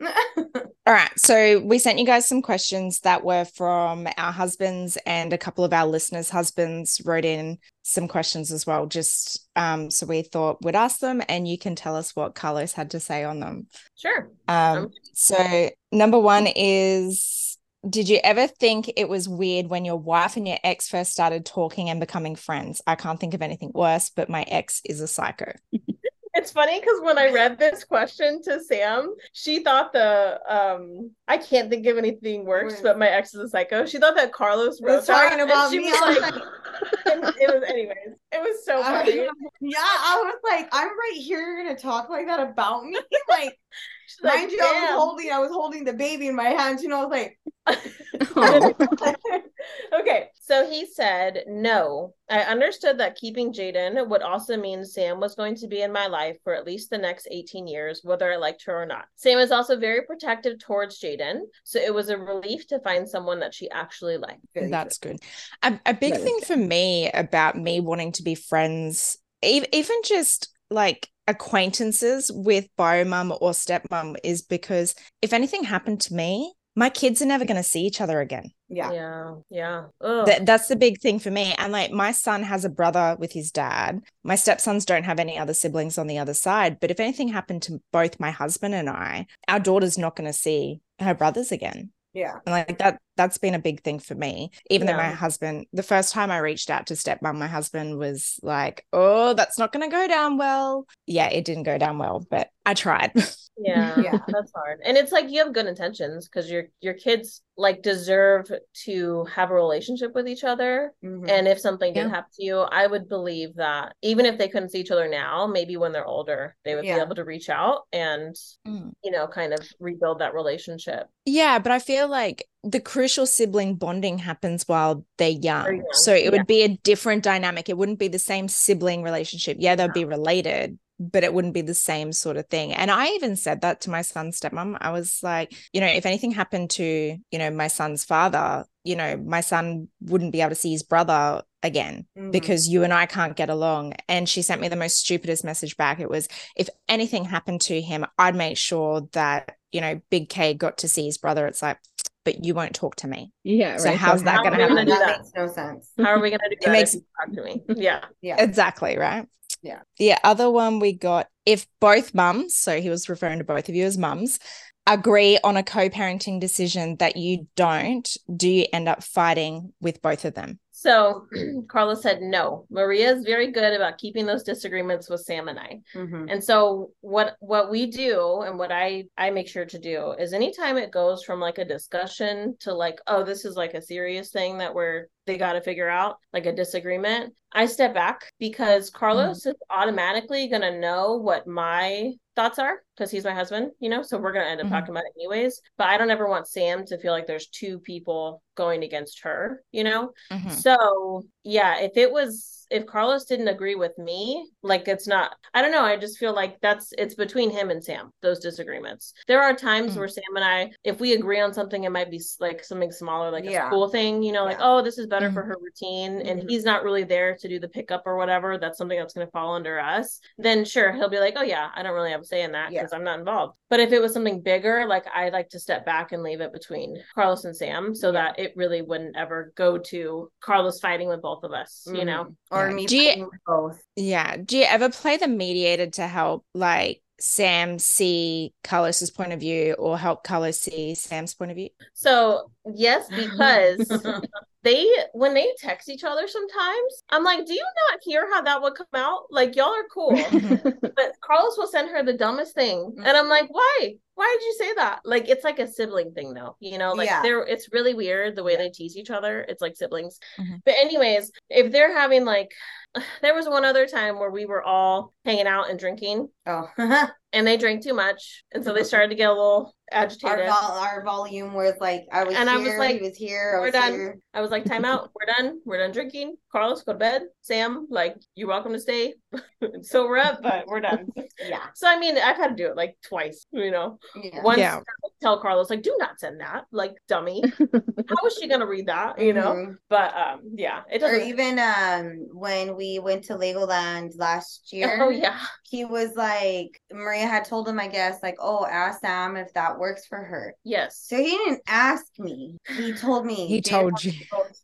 All right. So we sent you guys some questions that were from our husbands and a couple of our listeners' husbands wrote in some questions as well. Just um, so we thought we'd ask them and you can tell us what Carlos had to say on them. sure. Um, Um, so number one is did you ever think it was weird when your wife and your ex first started talking and becoming friends? I can't think of anything worse, but my ex is a psycho. It's funny because when I read this question to Sam, she thought the um I can't think of anything worse, but my ex is a psycho. She thought that Carlos Was talking about she me. was like, it was anyways. It was so funny. yeah, I was like, I'm right here. You're gonna talk like that about me? Like, like mind you, I was holding, I was holding the baby in my hands. You know, I was like, Oh. okay, so he said, No, I understood that keeping Jaden would also mean Sam was going to be in my life for at least the next 18 years, whether I liked her or not. Sam is also very protective towards Jaden, so it was a relief to find someone that she actually liked. That's good. A, a big thing for me about me wanting to be friends, even just like acquaintances with bio mum or stepmom, is because if anything happened to me, my kids are never going to see each other again. Yeah. Yeah. Yeah. That, that's the big thing for me. And like my son has a brother with his dad. My stepsons don't have any other siblings on the other side. But if anything happened to both my husband and I, our daughter's not going to see her brothers again. Yeah. And like that that's been a big thing for me. Even yeah. though my husband, the first time I reached out to stepmom, my husband was like, "Oh, that's not going to go down well." Yeah, it didn't go down well, but I tried. yeah, yeah, that's hard. And it's like you have good intentions because your your kids like deserve to have a relationship with each other. Mm-hmm. And if something yeah. did happen to you, I would believe that even if they couldn't see each other now, maybe when they're older, they would yeah. be able to reach out and mm. you know, kind of rebuild that relationship. Yeah, but I feel like the crucial sibling bonding happens while they're young. young. So it yeah. would be a different dynamic. It wouldn't be the same sibling relationship. Yeah, they'll be related, but it wouldn't be the same sort of thing. And I even said that to my son's stepmom. I was like, you know, if anything happened to, you know, my son's father, you know, my son wouldn't be able to see his brother again mm-hmm. because you and I can't get along. And she sent me the most stupidest message back. It was, if anything happened to him, I'd make sure that, you know, Big K got to see his brother. It's like, but you won't talk to me. Yeah. So right. how's so that how going to happen? That makes no sense. How are we going to do that? It makes talk to me. Yeah. Yeah. Exactly. Right. Yeah. The other one we got if both mums, so he was referring to both of you as mums, agree on a co-parenting decision that you don't, do you end up fighting with both of them? So Carla said no. Maria is very good about keeping those disagreements with Sam and I. Mm-hmm. And so what what we do and what I I make sure to do is anytime it goes from like a discussion to like oh this is like a serious thing that we're they got to figure out like a disagreement. I step back because Carlos mm. is automatically going to know what my thoughts are because he's my husband, you know, so we're going to end up mm-hmm. talking about it anyways. But I don't ever want Sam to feel like there's two people going against her, you know? Mm-hmm. So, yeah, if it was if Carlos didn't agree with me, like it's not, I don't know. I just feel like that's, it's between him and Sam, those disagreements. There are times mm. where Sam and I, if we agree on something, it might be like something smaller, like yeah. a school thing, you know, like, oh, this is better mm. for her routine. Mm-hmm. And he's not really there to do the pickup or whatever. That's something that's going to fall under us. Then sure, he'll be like, oh, yeah, I don't really have a say in that because yeah. I'm not involved. But if it was something bigger, like I like to step back and leave it between Carlos and Sam so yeah. that it really wouldn't ever go to Carlos fighting with both of us, mm. you know? Or or yeah. me do you, both. Yeah. Do you ever play the mediator to help like Sam see Carlos's point of view or help Carlos see Sam's point of view? So yes, because they when they text each other sometimes, I'm like, do you not hear how that would come out? Like y'all are cool. but Carlos will send her the dumbest thing. And I'm like, why? Why did you say that? Like it's like a sibling thing though. You know, like yeah. they're it's really weird the way they tease each other. It's like siblings. Mm-hmm. But anyways, if they're having like there was one other time where we were all hanging out and drinking. Oh. and they drank too much. And so they started to get a little agitated. Our, vol- our volume was like I was and here, I was like, he was here. we're done. Here. I was like, time out. We're done. We're done drinking. Carlos, go to bed. Sam, like, you're welcome to stay. so we're up, but we're done. yeah. So I mean, I've had to do it like twice, you know. Yeah. Once yeah. tell Carlos, like, do not send that, like dummy. How is she gonna read that? You know? Mm-hmm. But um, yeah, it doesn't or even um when we went to Legoland last year. Oh yeah. He was like Maria had told him, I guess, like, oh, ask Sam if that works for her. Yes. So he didn't ask me. He told me. he told you.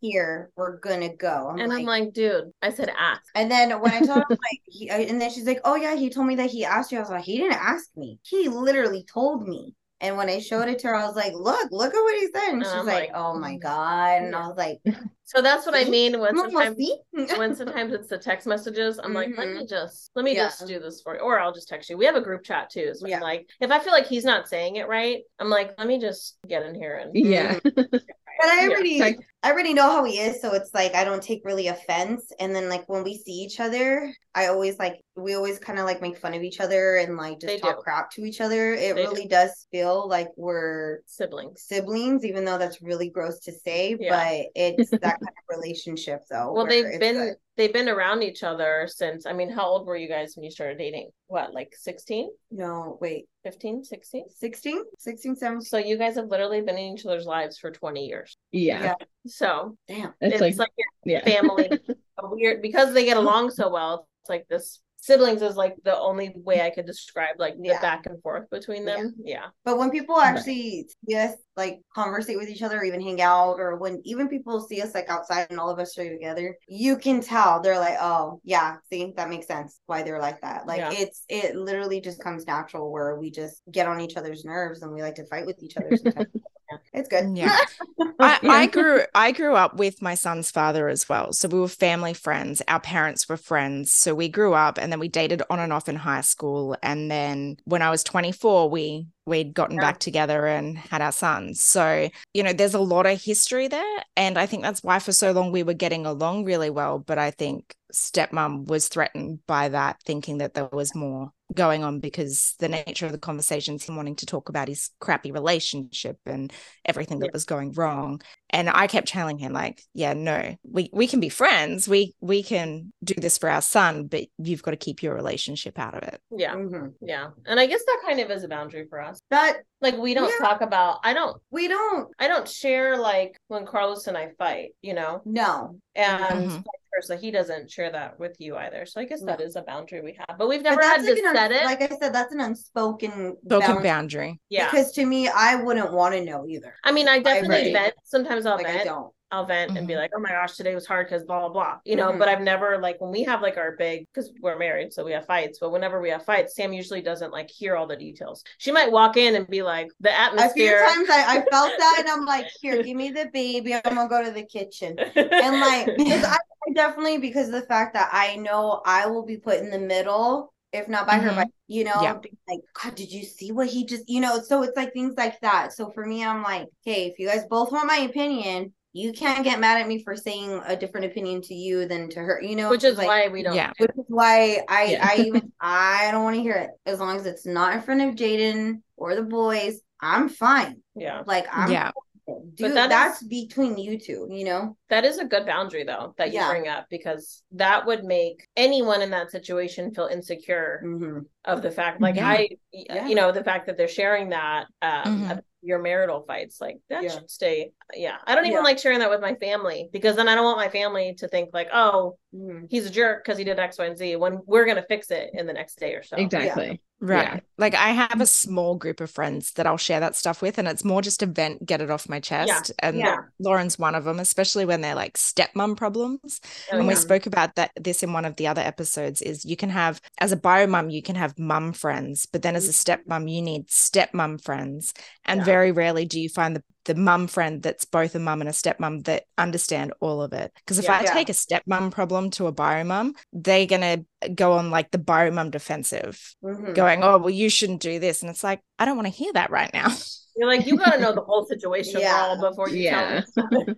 Here, we're gonna go. I'm and like, I'm like, dude, I said ask. And then when I told him, like, he, uh, and then she's like, oh yeah, he told me that he asked you. I was like, he didn't ask me. He literally told me. And when I showed it to her, I was like, look, look at what he said. And, and she's like, like, oh my mm. God. And I was like, so that's what I mean when sometimes when sometimes it's the text messages. I'm like, mm-hmm. let me mm-hmm. just let me yeah. just do this for you. Or I'll just text you. We have a group chat too. So yeah. I'm like, if I feel like he's not saying it right, I'm like, let me just get in here and yeah. But I already, yeah. I already know how he is, so it's like I don't take really offense. And then like when we see each other, I always like we always kind of like make fun of each other and like just talk do. crap to each other. It They do. really does feel like we're Siblings. siblings, even though that's really gross to say. Yeah. But it's that kind of relationship, though. Well, they've been good. They've been around each other since. I mean, how old were you guys when you started dating? What, like 16, no wait 15, 16? 16, 16, 17. So you guys have literally been in each other's lives for 20 years. Yeah. Yeah. So Damn. It's, it's, like, like, yeah. family. weird because they get along so well. It's like this siblings is like the only way I could describe like the Yeah. back and forth between them. Yeah. But when people actually see us like conversate with each other, or even hang out, or when even people see us like outside and all of us are together, you can tell they're like, oh yeah, see, that makes sense why they're like that. Like Yeah. it's it literally just comes natural where we just get on each other's nerves and we like to fight with each other sometimes. it's good. Yeah. I. I grew I grew up with my son's father as well. So we were family friends. Our parents were friends. So we grew up and then we dated on and off in high school. And then when I was 24, we we'd gotten Yeah. back together and had our sons. So, you know, there's a lot of history there. And I think that's why for so long we were getting along really well. But I think stepmom was threatened by that, thinking that there was more going on because the nature of the conversations him wanting to talk about his crappy relationship and everything that Yeah. was going wrong and i kept telling him like yeah no we we can be friends we we can do this for our son but you've got to keep your relationship out of it Yeah. Mhm. Yeah. And I guess that kind of is a boundary for us. But Like we don't Yeah. talk about I don't we don't I don't share like when Carlos and I fight, you know, no and Mhm. vice versa. He doesn't share that with you either. So I guess that No. is a boundary we have, but we've But never had that's to like an set un- it. like I said, that's an unspoken broken boundary. boundary yeah. Because to me, I wouldn't want to know either. I mean, I definitely right. vent. Sometimes I'll Like I vent. don't. I'll vent and be Mhm. like, "Oh my gosh, today was hard because blah blah blah," you know. Mhm. But I've never like when we have like our big because we're married, so we have fights. But whenever we have fights, Sam usually doesn't like hear all the details. She might walk in and be like, "The atmosphere. A few atmosphere." times I, I felt that, and I'm like, "Here, give me the baby. I'm gonna go to the kitchen." And like, 'cause I, I definitely because of the fact that I know I will be put in the middle, if not by her, Mhm. by you know, Yeah. like, God, did you see what he just, you know? So it's like things like that. So for me, I'm like, okay, if you guys both want my opinion, you can't get mad at me for saying a different opinion to you than to her, you know? which is like, why we don't. yeah which is why I Yeah. I even I don't want to hear it as long as it's not in front of Jaden or the boys. I'm fine. Yeah, Like I'm yeah dude, that is- that's between you two. You know. that is a good boundary though that you Yeah. bring up because that would make anyone in that situation feel insecure Mm-hmm. of the fact, like Yeah. I, Yeah. you know, the fact that they're sharing that um Mhm. your marital fights, like that Yeah. should stay. Yeah, I don't even Yeah. like sharing that with my family because then I don't want my family to think like, oh, Mm-hmm. he's a jerk because he did X, Y, and Z when we're gonna fix it in the next day or so. Exactly. Right. Yeah. Like I have a small group of friends that I'll share that stuff with, and it's more just a vent, get it off my chest. And Yeah. Lauren's one of them, especially when they're like stepmom problems. Oh, and we spoke about that this in one of the other episodes is you can have as a bio mum you can have mum friends but then as a mm-hmm. stepmom you need stepmom friends and Yeah. very rarely do you find the the mum friend that's both a mum and a stepmom that understand all of it because if Yeah. i Yeah. take a stepmom problem to a bio mum they're going to go on like the bio mum defensive Mm-hmm. going oh well you shouldn't do this and it's like i don't want to hear that right now You're like, you gotta know the whole situation Yeah. all before you Yeah. tell me.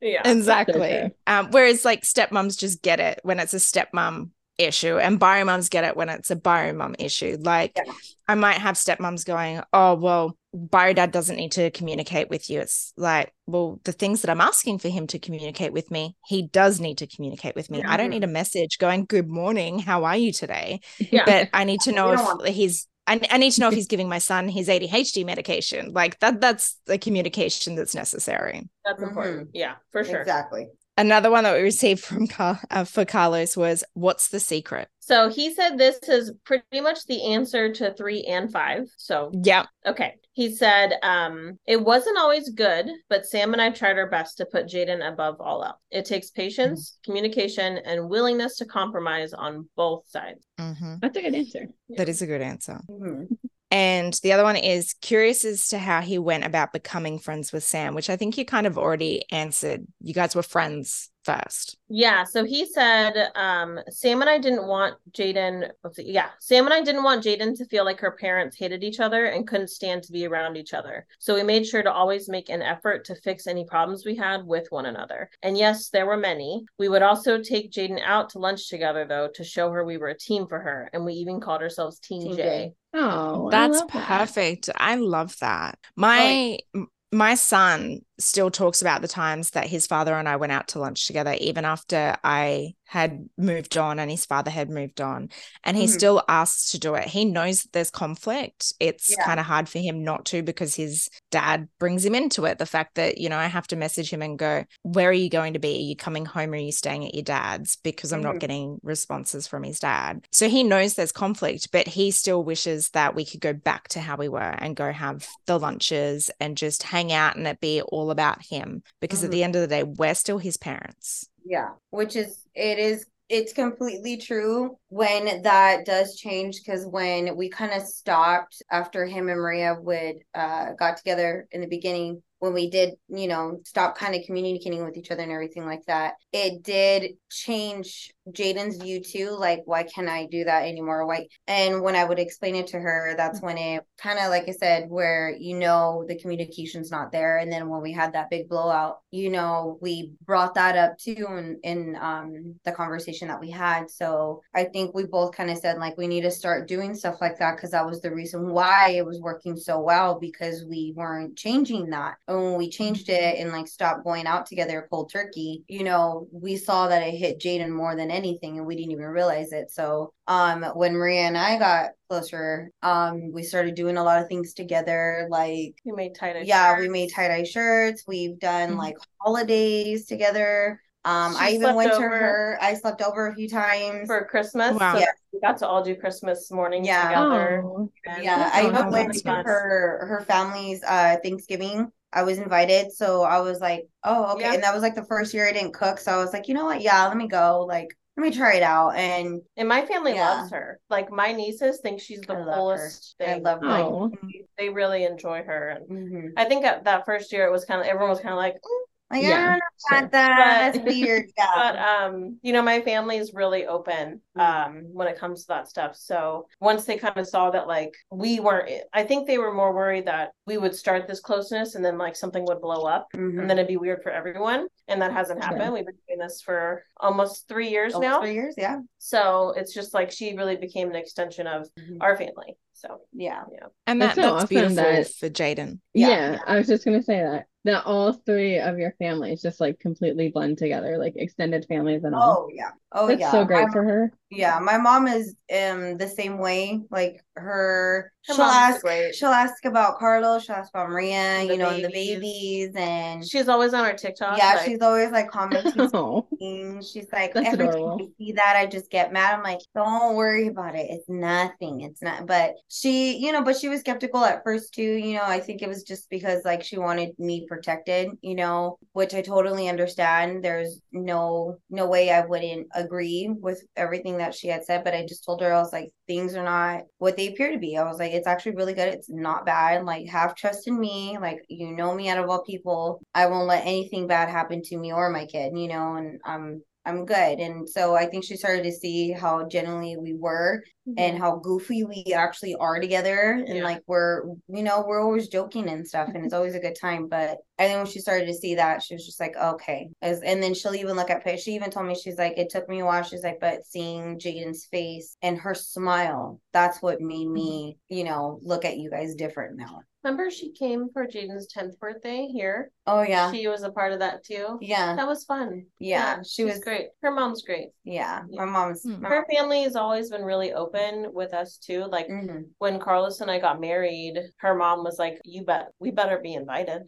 yeah. exactly true. um, whereas like stepmoms just get it when it's a stepmom issue and bio mums get it when it's a bio mum issue like Yeah. i might have stepmoms going oh well bio dad doesn't need to communicate with you it's like well the things that i'm asking for him to communicate with me he does need to communicate with me i don't need a message going good morning how are you today Yeah. but i need to know if he's I, I need to know if he's giving my son his ADHD medication. Like that that's the communication that's necessary. That's important. Mm-hmm. Yeah, for sure. Exactly. Another one that we received from Car- uh, for Carlos was, "What's the secret?" So he said this is pretty much the answer to three and five. So Yeah, okay. He said, um, it wasn't always good, but Sam and I tried our best to put Jaden above all else. It takes patience, communication, and willingness to compromise on both sides. Mhm. That's a good answer. that is a good answer. Mhm. And the other one is curious as to how he went about becoming friends with Sam, which I think you kind of already answered. You guys were friends first. Yeah. So he said, um, Sam and I didn't want Jaden. Yeah. Sam and I didn't want Jaden to feel like her parents hated each other and couldn't stand to be around each other. So we made sure to always make an effort to fix any problems we had with one another. And yes, there were many. We would also take Jaden out to lunch together, though, to show her we were a team for her. And we even called ourselves Team, team J. J. Oh, that's I perfect. That. I love that. My oh, my son still talks about the times that his father and I went out to lunch together, even after I had moved on and his father had moved on. And he mm-hmm. still asks to do it. He knows there's conflict. It's yeah. kind of hard for him not to because his dad brings him into it. The fact that, you know, I have to message him and go, Where are you going to be? Are you coming home or are you staying at your dad's? Because I'm mm-hmm. not getting responses from his dad. So he knows there's conflict, but he still wishes that we could go back to how we were and go have the lunches and just hang out and it be all about him. Because mm-hmm. at the end of the day, we're still his parents. Yeah, which is it is it's completely true when that does change because when we kind of stopped after him and Maria would uh got together in the beginning when we did, you know, stop kind of communicating with each other and everything like that, it did change Jaden's view too. Like, why can't I do that anymore? Why? And when I would explain it to her, that's when it kind of, like I said, where you know the communication's not there. And then when we had that big blowout, you know, we brought that up too in, in um the conversation that we had. So I think we both kind of said like we need to start doing stuff like that because that was the reason why it was working so well because we weren't changing that. And when we changed it and like stopped going out together cold turkey, you know, we saw that it hit Jaden more than anything and we didn't even realize it. So um when Maria and I got closer, um, we started doing a lot of things together. Like we made tie-dye Yeah, shirts. we made tie-dye shirts. We've done mm-hmm. like holidays together. Um, she I even went over. to her. I slept over a few times for Christmas. Wow. So yeah. we got to all do Christmas morning yeah. together. Oh. Yeah, I even went to her her family's uh Thanksgiving. I was invited, so I was like, "Oh, okay." Yeah. And that was like the first year I didn't cook, so I was like, "You know what? Yeah, let me go." Like, let me try it out. And and my family yeah. loves her. Like my nieces think she's the I coolest thing. I love her. Like, they really enjoy her. And mm-hmm. I think that first year it was kind of everyone was kind of like, mm, like, yeah, I don't that. That's weird. Yeah. But um, you know, my family is really open. Um when it comes to that stuff. So once they kind of saw that like we weren't I think they were more worried that we would start this closeness and then like something would blow up mm-hmm. and then it'd be weird for everyone. And that hasn't happened. Yeah. We've been doing this for almost three years almost now. Three years, yeah. So it's just like she really became an extension of mm-hmm. our family. So yeah, yeah, and that, that's, so that's beautiful that, for Jaden. Yeah, yeah, I was just gonna say that that all three of your families just like completely blend together, like extended families and all. Oh yeah, oh that's yeah. so great for her. Yeah, my mom is um the same way. Like her, her she'll ask great. she'll ask about Carlos, she'll ask about Maria, the you know, babies. the babies, and she's always on her TikTok. Yeah, like... she's always like commenting. oh, she's like, every adorable. time I see that, I just get mad. I'm like, don't worry about it. It's nothing. It's not. But she, you know, but she was skeptical at first too. You know, I think it was just because like she wanted me protected. You know, which I totally understand. There's no no way I wouldn't agree with everything that she had said, but I just told her I was like, things are not what they appear to be. I was like, it's actually really good. It's not bad. Like, have trust in me. Like, you know me out of all people. I won't let anything bad happen to me or my kid, you know, and I'm I'm good. And so I think she started to see how genuinely we were mm-hmm. and how goofy we actually are together. And yeah. like we're, you know, we're always joking and stuff and it's always a good time. But I then when she started to see that, she was just like, okay. As, and then she'll even look at, she even told me, she's like, it took me a while. She's like, but seeing Jaden's face and her smile, that's what made me, mm-hmm. you know, look at you guys different now. Remember she came for Jaden's 10th birthday here? Oh yeah. She was a part of that too. Yeah. That was fun. Yeah. yeah she was great. Her mom's great. Yeah. My mom's mm-hmm. her family has always been really open with us too. Like mm-hmm. when Carlos and I got married, her mom was like, You bet we better be invited.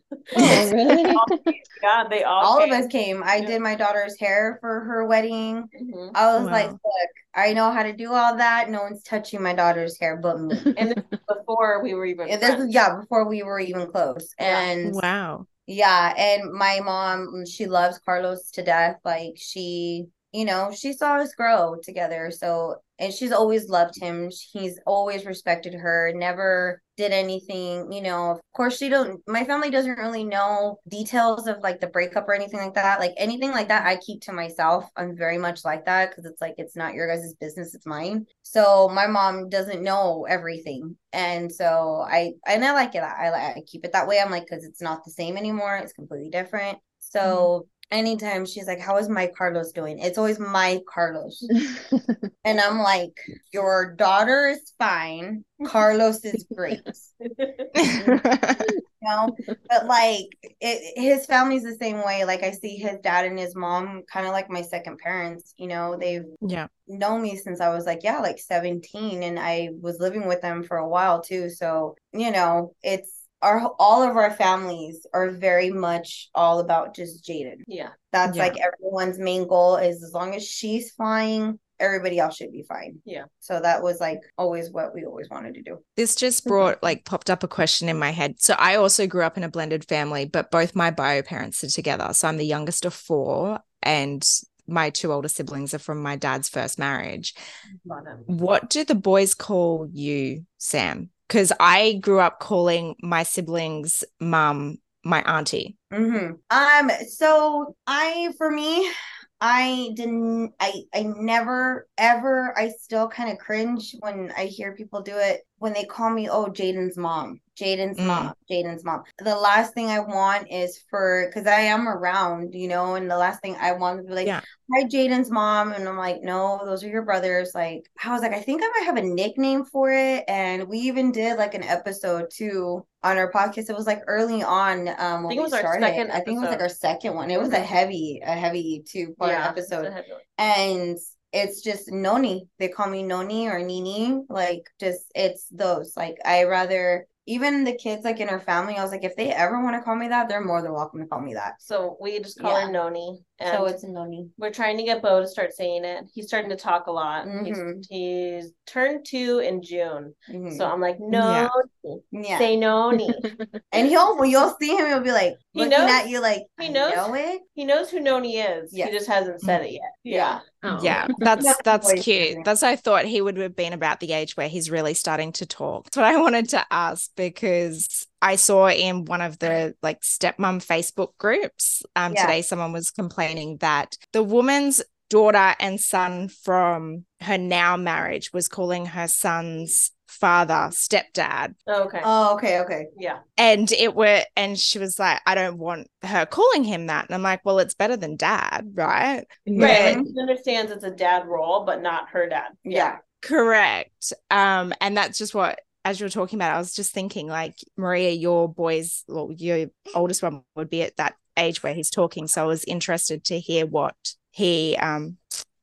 Oh, really? yeah, they all all came. of us came. I yeah. did my daughter's hair for her wedding. Mm-hmm. I was wow. like, look, I know how to do all that. No one's touching my daughter's hair but me. and before we were even this was, yeah, before we were even close. And wow. Yeah, and my mom, she loves Carlos to death. Like she you know, she saw us grow together. So, and she's always loved him. He's always respected her, never did anything, you know. Of course, she don't, my family doesn't really know details of like the breakup or anything like that. Like anything like that, I keep to myself. I'm very much like that because it's like, it's not your guys' business, it's mine. So, my mom doesn't know everything. And so I, and I like it. I, I keep it that way. I'm like, because it's not the same anymore. It's completely different. So, mm-hmm anytime she's like, How is my Carlos doing? It's always my Carlos. and I'm like, Your daughter is fine. Carlos is great. you know, but like it, his family's the same way. Like I see his dad and his mom kind of like my second parents. You know, they've yeah known me since I was like yeah, like 17, and I was living with them for a while too. So you know, it's our all of our families are very much all about just Jaden. Yeah. That's yeah. like everyone's main goal is as long as she's flying, everybody else should be fine. Yeah. So that was like always what we always wanted to do. This just mm-hmm. brought like popped up a question in my head. So I also grew up in a blended family, but both my bio parents are together. So I'm the youngest of four and my two older siblings are from my dad's first marriage. What do the boys call you, Sam? Because I grew up calling my siblings mom my auntie. Mm-hmm. Um, so I, for me, I didn't, I, I never, ever, I still kind of cringe when I hear people do it when they call me, oh, Jaden's mom. Jaden's mm. mom, Jaden's mom. The last thing I want is for because I am around, you know, and the last thing I want to be like, yeah. hi, Jaden's mom. And I'm like, no, those are your brothers. Like, I was like, I think I might have a nickname for it. And we even did like an episode too on our podcast. It was like early on. Um, I think it was our second. I think it was like our second one. It was a heavy, a heavy two part yeah, episode. And it's just Noni. They call me Noni or Nini. Like just it's those. Like I rather even the kids like in her family, I was like, if they ever want to call me that, they're more than welcome to call me that. So we just call yeah. her Noni. so it's Noni. We're trying to get Bo to start saying it. He's starting to talk a lot. Mm-hmm. He's, he's, turned two in June. Mm-hmm. So I'm like, no, yeah. Say Noni. and he'll when you'll see him, he'll be like he looking knows, at you like he knows know it. He knows who Noni is. Yeah. He just hasn't said it yet. Yeah. Oh. Yeah, that's that's cute. That's I thought he would have been about the age where he's really starting to talk. That's what I wanted to ask because I saw in one of the like stepmom Facebook groups um, yeah. today someone was complaining that the woman's daughter and son from her now marriage was calling her son's father stepdad. Oh, okay. Oh, okay, okay. Yeah. And it were and she was like, I don't want her calling him that. And I'm like, well, it's better than dad, right? Right. But, she understands it's a dad role, but not her dad. Yeah. yeah. Correct. Um, and that's just what as you were talking about, I was just thinking like Maria, your boys, well, your oldest one would be at that age where he's talking. So I was interested to hear what he um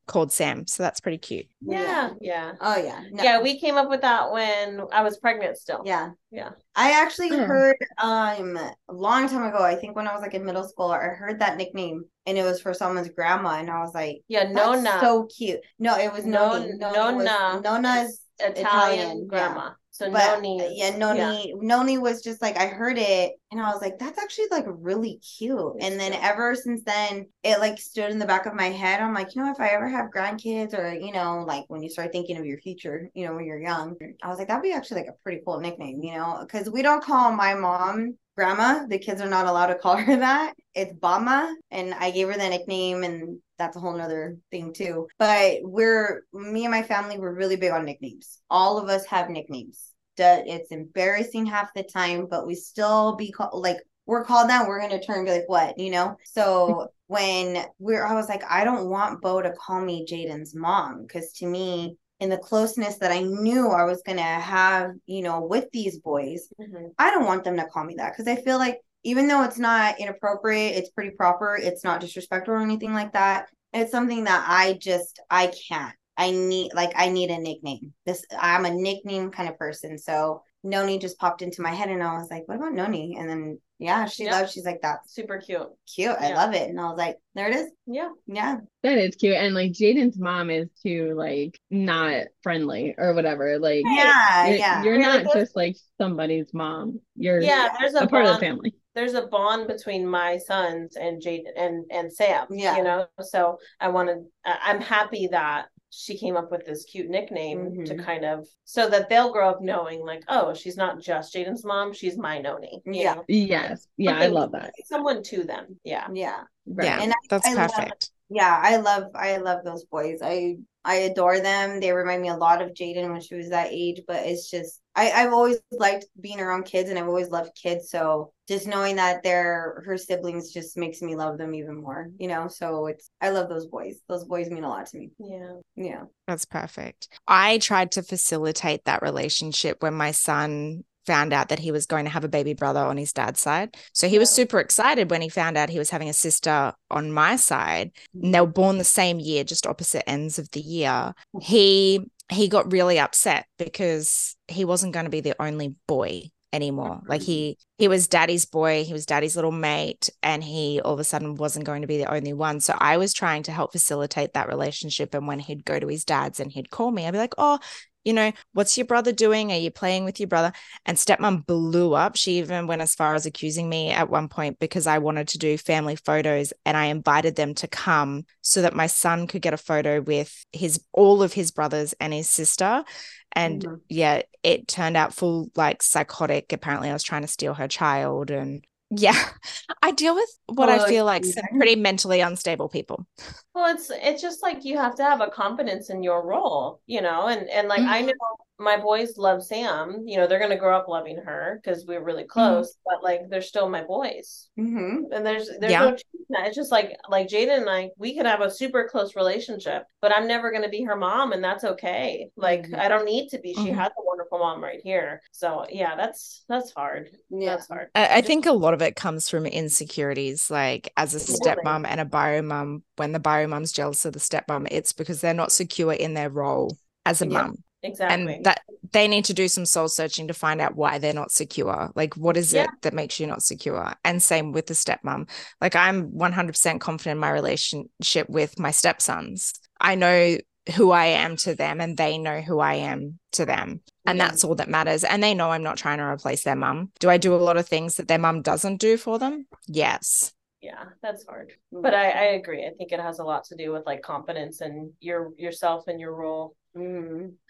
called Sam. So that's pretty cute. Yeah. Yeah. Oh yeah. No. Yeah, we came up with that when I was pregnant still. Yeah. Yeah. I actually hmm. heard um a long time ago, I think when I was like in middle school, I heard that nickname and it was for someone's grandma and I was like, Yeah, Nona. So cute. No, it was Nona. Nona. Nona's Italian, Italian grandma. Yeah. So but, uh, Noni, yeah, Noni, yeah. Noni was just like I heard it and I was like, that's actually like really cute. and then ever since then, it like stood in the back of my head. I'm like, you know, if I ever have grandkids or you know, like when you start thinking of your future, you know, when you're young, I was like, that'd be actually like a pretty cool nickname, you know, because we don't call my mom grandma. The kids are not allowed to call her that. It's Bama. And I gave her the nickname and that's a whole nother thing too. But we're me and my family we're really big on nicknames. All of us have nicknames. It's embarrassing half the time, but we still be called like we're called that. We're gonna turn be like, what, you know? So when we're, I was like, I don't want Bo to call me Jaden's mom because to me, in the closeness that I knew I was gonna have, you know, with these boys, mm-hmm. I don't want them to call me that because I feel like even though it's not inappropriate, it's pretty proper. It's not disrespectful or anything like that. It's something that I just I can't. I need like I need a nickname. This I'm a nickname kind of person. So Noni just popped into my head and I was like, what about Noni? And then yeah, she yep. loves she's like that's super cute. Cute. I love it. And I was like, there it is. Yeah. Yeah. That is cute. And like Jaden's mom is too like not friendly or whatever. Like yeah, you're, yeah. You're not just like somebody's mom. You're yeah, there's a, a part of the family there's a bond between my sons and Jade and and Sam. Yeah. You know, so I wanted I'm happy that she came up with this cute nickname mm-hmm. to kind of so that they'll grow up knowing like oh she's not just Jaden's mom she's my noni yeah know? yes yeah Something, I love that someone to them yeah yeah right. yeah and I, that's I perfect love, yeah I love I love those boys I I adore them. They remind me a lot of Jaden when she was that age, but it's just I, I've always liked being around kids and I've always loved kids. So just knowing that they're her siblings just makes me love them even more, you know? So it's I love those boys. Those boys mean a lot to me. Yeah. Yeah. That's perfect. I tried to facilitate that relationship when my son found out that he was going to have a baby brother on his dad's side. So he was super excited when he found out he was having a sister on my side. And they were born the same year, just opposite ends of the year. He he got really upset because he wasn't going to be the only boy anymore. Mm-hmm. Like he he was daddy's boy, he was daddy's little mate, and he all of a sudden wasn't going to be the only one. So I was trying to help facilitate that relationship. And when he'd go to his dad's and he'd call me, I'd be like, oh, you know, what's your brother doing? Are you playing with your brother? And stepmom blew up. She even went as far as accusing me at one point because I wanted to do family photos and I invited them to come so that my son could get a photo with his all of his brothers and his sister. And mm-hmm. yeah, it turned out full like psychotic. Apparently, I was trying to steal her child and yeah. I deal with what well, i feel like some pretty mentally unstable people. Well it's it's just like you have to have a confidence in your role you know and and like mm-hmm. i know my boys love Sam. You know, they're going to grow up loving her because we're really mm-hmm. close, mm-hmm. but like they're still my boys. Mm-hmm. And there's, there's yeah. no, it's just like, like Jaden and I, we could have a super close relationship, but I'm never going to be her mom and that's okay. Like, mm-hmm. I don't need to be. She mm-hmm. has a wonderful mom right here. So yeah, that's, that's hard. Yeah. That's hard. I, I think a lot of it comes from insecurities. Like as a stepmom and a bio mom, when the bio mom's jealous of the stepmom, it's because they're not secure in their role as a yeah. mom Exactly. And that they need to do some soul searching to find out why they're not secure. Like, what is yeah. it that makes you not secure? And same with the stepmom. Like, I'm 100% confident in my relationship with my stepsons. I know who I am to them and they know who I am to them. And yeah. that's all that matters. And they know I'm not trying to replace their mum. Do I do a lot of things that their mum doesn't do for them? Yes. Yeah, that's hard. But I, I agree. I think it has a lot to do with like confidence and your yourself and your role Mm.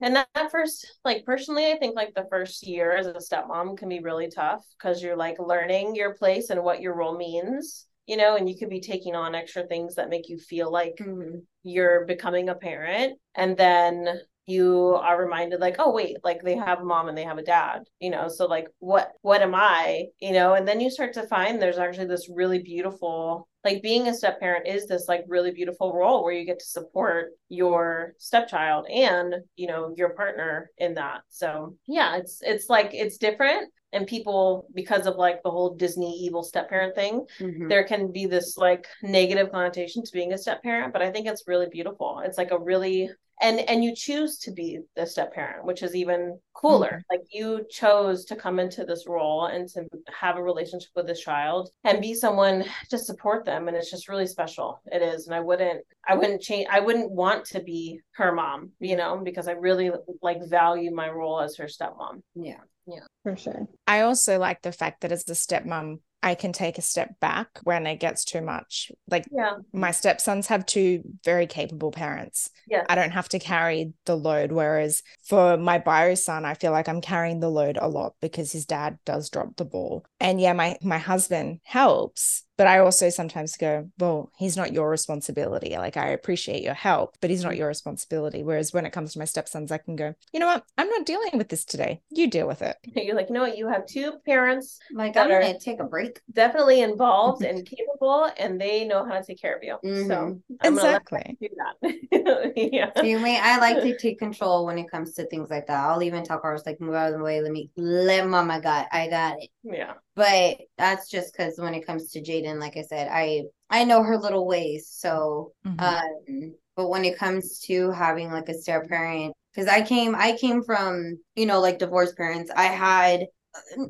and that, that first, like personally, I think like the first year as a stepmom can be really tough because you're like learning your place and what your role means, you know, and you could be taking on extra things that make you feel like mm-hmm. you're becoming a parent. And then you are reminded like oh wait like they have a mom and they have a dad you know so like what what am i you know and then you start to find there's actually this really beautiful like being a step parent is this like really beautiful role where you get to support your stepchild and you know your partner in that. So yeah it's it's like it's different. And people because of like the whole disney evil step parent thing mm-hmm. there can be this like negative connotation to being a step parent but i think it's really beautiful. It's like a really and and you choose to be the step parent which is even cooler. Mm-hmm. like you chose to come into this role and to have a relationship with this child and be someone to support them. And it's just really special. It is. And i wouldn't i wouldn't change i wouldn't want to be her mom you know because i really like value my role as her stepmom. Yeah. Yeah. For sure. I also like the fact that as a stepmom I can take a step back when it gets too much. Like yeah. my stepsons have two very capable parents. Yeah. I don't have to carry the load. Whereas for my bio son, I feel like I'm carrying the load a lot because his dad does drop the ball. And yeah, my my husband helps, but I also sometimes go, well, he's not your responsibility. Like, I appreciate your help, but he's not your responsibility. Whereas when it comes to my stepsons, I can go, you know what? I'm not dealing with this today. You deal with it. You're like, you know what? You have two parents. Like, I'm going to take a break. Definitely involved and capable, and they know how to take care of you. Mm-hmm. So, I'm exactly. do that. yeah. See me, I like to take control when it comes to things like that. I'll even tell Carlos, like, move out of the way. Let me, let mama got, I got it. Yeah but that's just because when it comes to Jaden, like I said, I I know her little ways. So, mm-hmm. um, but when it comes to having like a step parent, because I came I came from you know like divorced parents. I had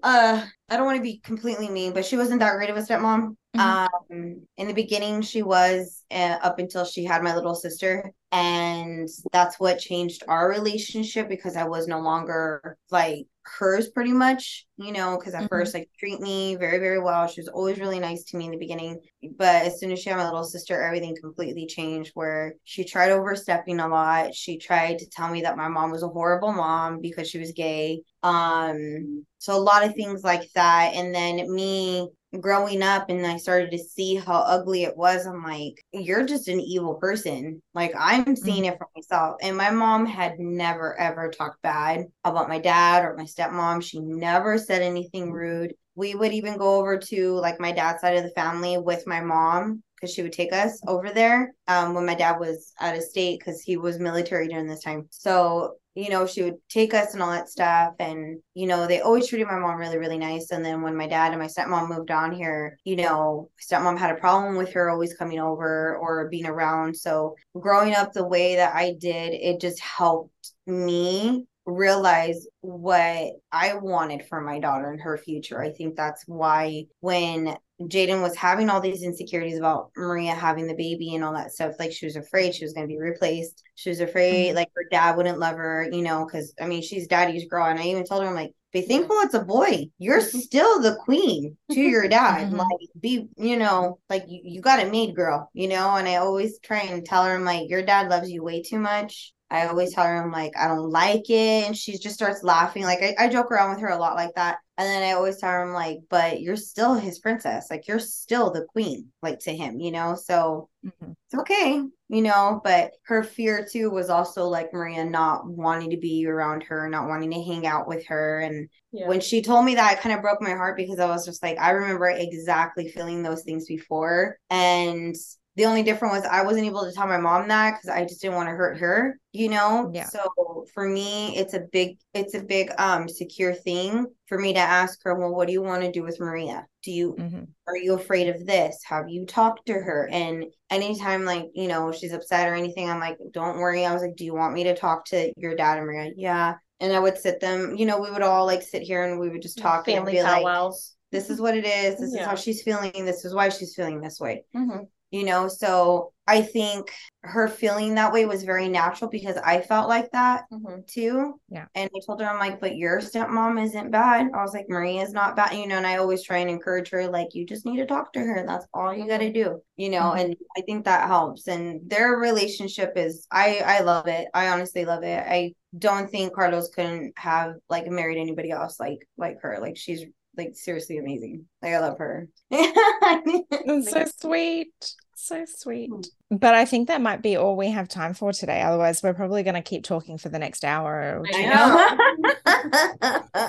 uh I don't want to be completely mean, but she wasn't that great of a stepmom. Mm-hmm. Um, in the beginning, she was, uh, up until she had my little sister and that's what changed our relationship because I was no longer like hers pretty much, you know, because at mm-hmm. first like treat me very, very well. She was always really nice to me in the beginning. But as soon as she had my little sister, everything completely changed where she tried overstepping a lot. She tried to tell me that my mom was a horrible mom because she was gay. Um, so a lot of things like that. And then me growing up and I started to see how ugly it was, I'm like, you're just an evil person. Like I'm seeing mm-hmm. it for myself. And my mom had never ever talked bad about my dad or my stepmom. She never said anything rude. We would even go over to like my dad's side of the family with my mom because she would take us over there um, when my dad was out of state because he was military during this time. So you know, she would take us and all that stuff. And, you know, they always treated my mom really, really nice. And then when my dad and my stepmom moved on here, you know, stepmom had a problem with her always coming over or being around. So growing up the way that I did, it just helped me realize what I wanted for my daughter and her future. I think that's why when Jaden was having all these insecurities about Maria having the baby and all that stuff. Like she was afraid she was going to be replaced. She was afraid mm-hmm. like her dad wouldn't love her, you know, because I mean, she's daddy's girl. And I even told her, I'm like, be thankful it's a boy. You're still the queen to your dad. Mm-hmm. Like, be, you know, like you, you got a made girl, you know? And I always try and tell her, I'm like, your dad loves you way too much. I always tell her I'm like, I don't like it. And she just starts laughing. Like I, I joke around with her a lot like that. And then I always tell her I'm like, but you're still his princess. Like you're still the queen, like to him, you know? So mm-hmm. it's okay, you know, but her fear too was also like Maria not wanting to be around her, not wanting to hang out with her. And yeah. when she told me that, it kind of broke my heart because I was just like, I remember exactly feeling those things before. And the only difference was I wasn't able to tell my mom that because I just didn't want to hurt her, you know? Yeah. So for me, it's a big, it's a big um secure thing for me to ask her, well, what do you want to do with Maria? Do you mm-hmm. are you afraid of this? Have you talked to her? And anytime like, you know, she's upset or anything, I'm like, don't worry. I was like, Do you want me to talk to your dad and Maria? Yeah. And I would sit them, you know, we would all like sit here and we would just talk family powwows. Like, this is what it is. This yeah. is how she's feeling. This is why she's feeling this way. Mm-hmm you know? So i think her feeling that way was very natural because i felt like that mm-hmm. too. Yeah. And i told her i'm like but your stepmom isn't bad. I was like maria's not bad you know and i always try and encourage her like you just need to talk to her. That's all you got to do you know? Mm-hmm. and i think that helps. And their relationship is i i love it. I honestly love it. I don't think carlos couldn't have like married anybody else like like her. Like she's like seriously amazing. Like I love her. It's so sweet. So sweet. Hmm. But I think that might be all we have time for today. Otherwise, we're probably going to keep talking for the next hour or two. I know.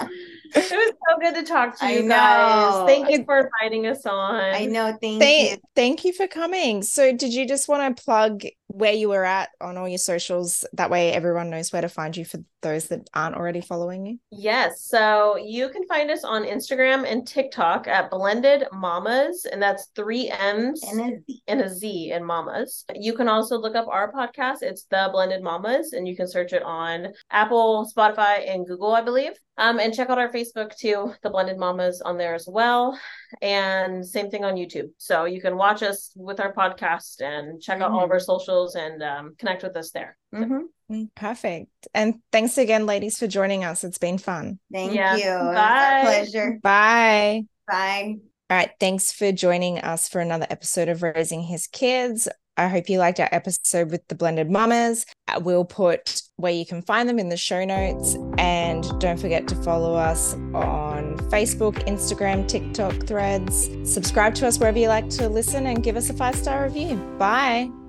it was so good to talk to you guys. Thank you for inviting us on. I know. Thank, thank you. Thank you for coming. So, did you just want to plug where you were at on all your socials? That way, everyone knows where to find you for those that aren't already following you. Yes. So, you can find us on Instagram and TikTok at Blended Mommas, and that's three M's and a Z and a Z in Mommas. You can also look up our podcast. It's The Blended Mommas, and you can search it on Apple, Spotify, and Google, I believe. Um, and check out our Facebook too, The Blended Mommas on there as well. And same thing on YouTube. So you can watch us with our podcast and check mm-hmm. out all of mm-hmm. our socials and um, connect with us there. Mm-hmm. Mm, perfect. And thanks again, ladies, for joining us. It's been fun. Thank yeah. you. Bye. pleasure. Bye. Bye. All right. Thanks for joining us for another episode of Raising His Kids. I hope you liked our episode with the blended mommas. Uh, we'll put where you can find them in the show notes. And don't forget to follow us on Facebook, Instagram, TikTok, threads. Subscribe to us wherever you like to listen and give us a five star review. Bye.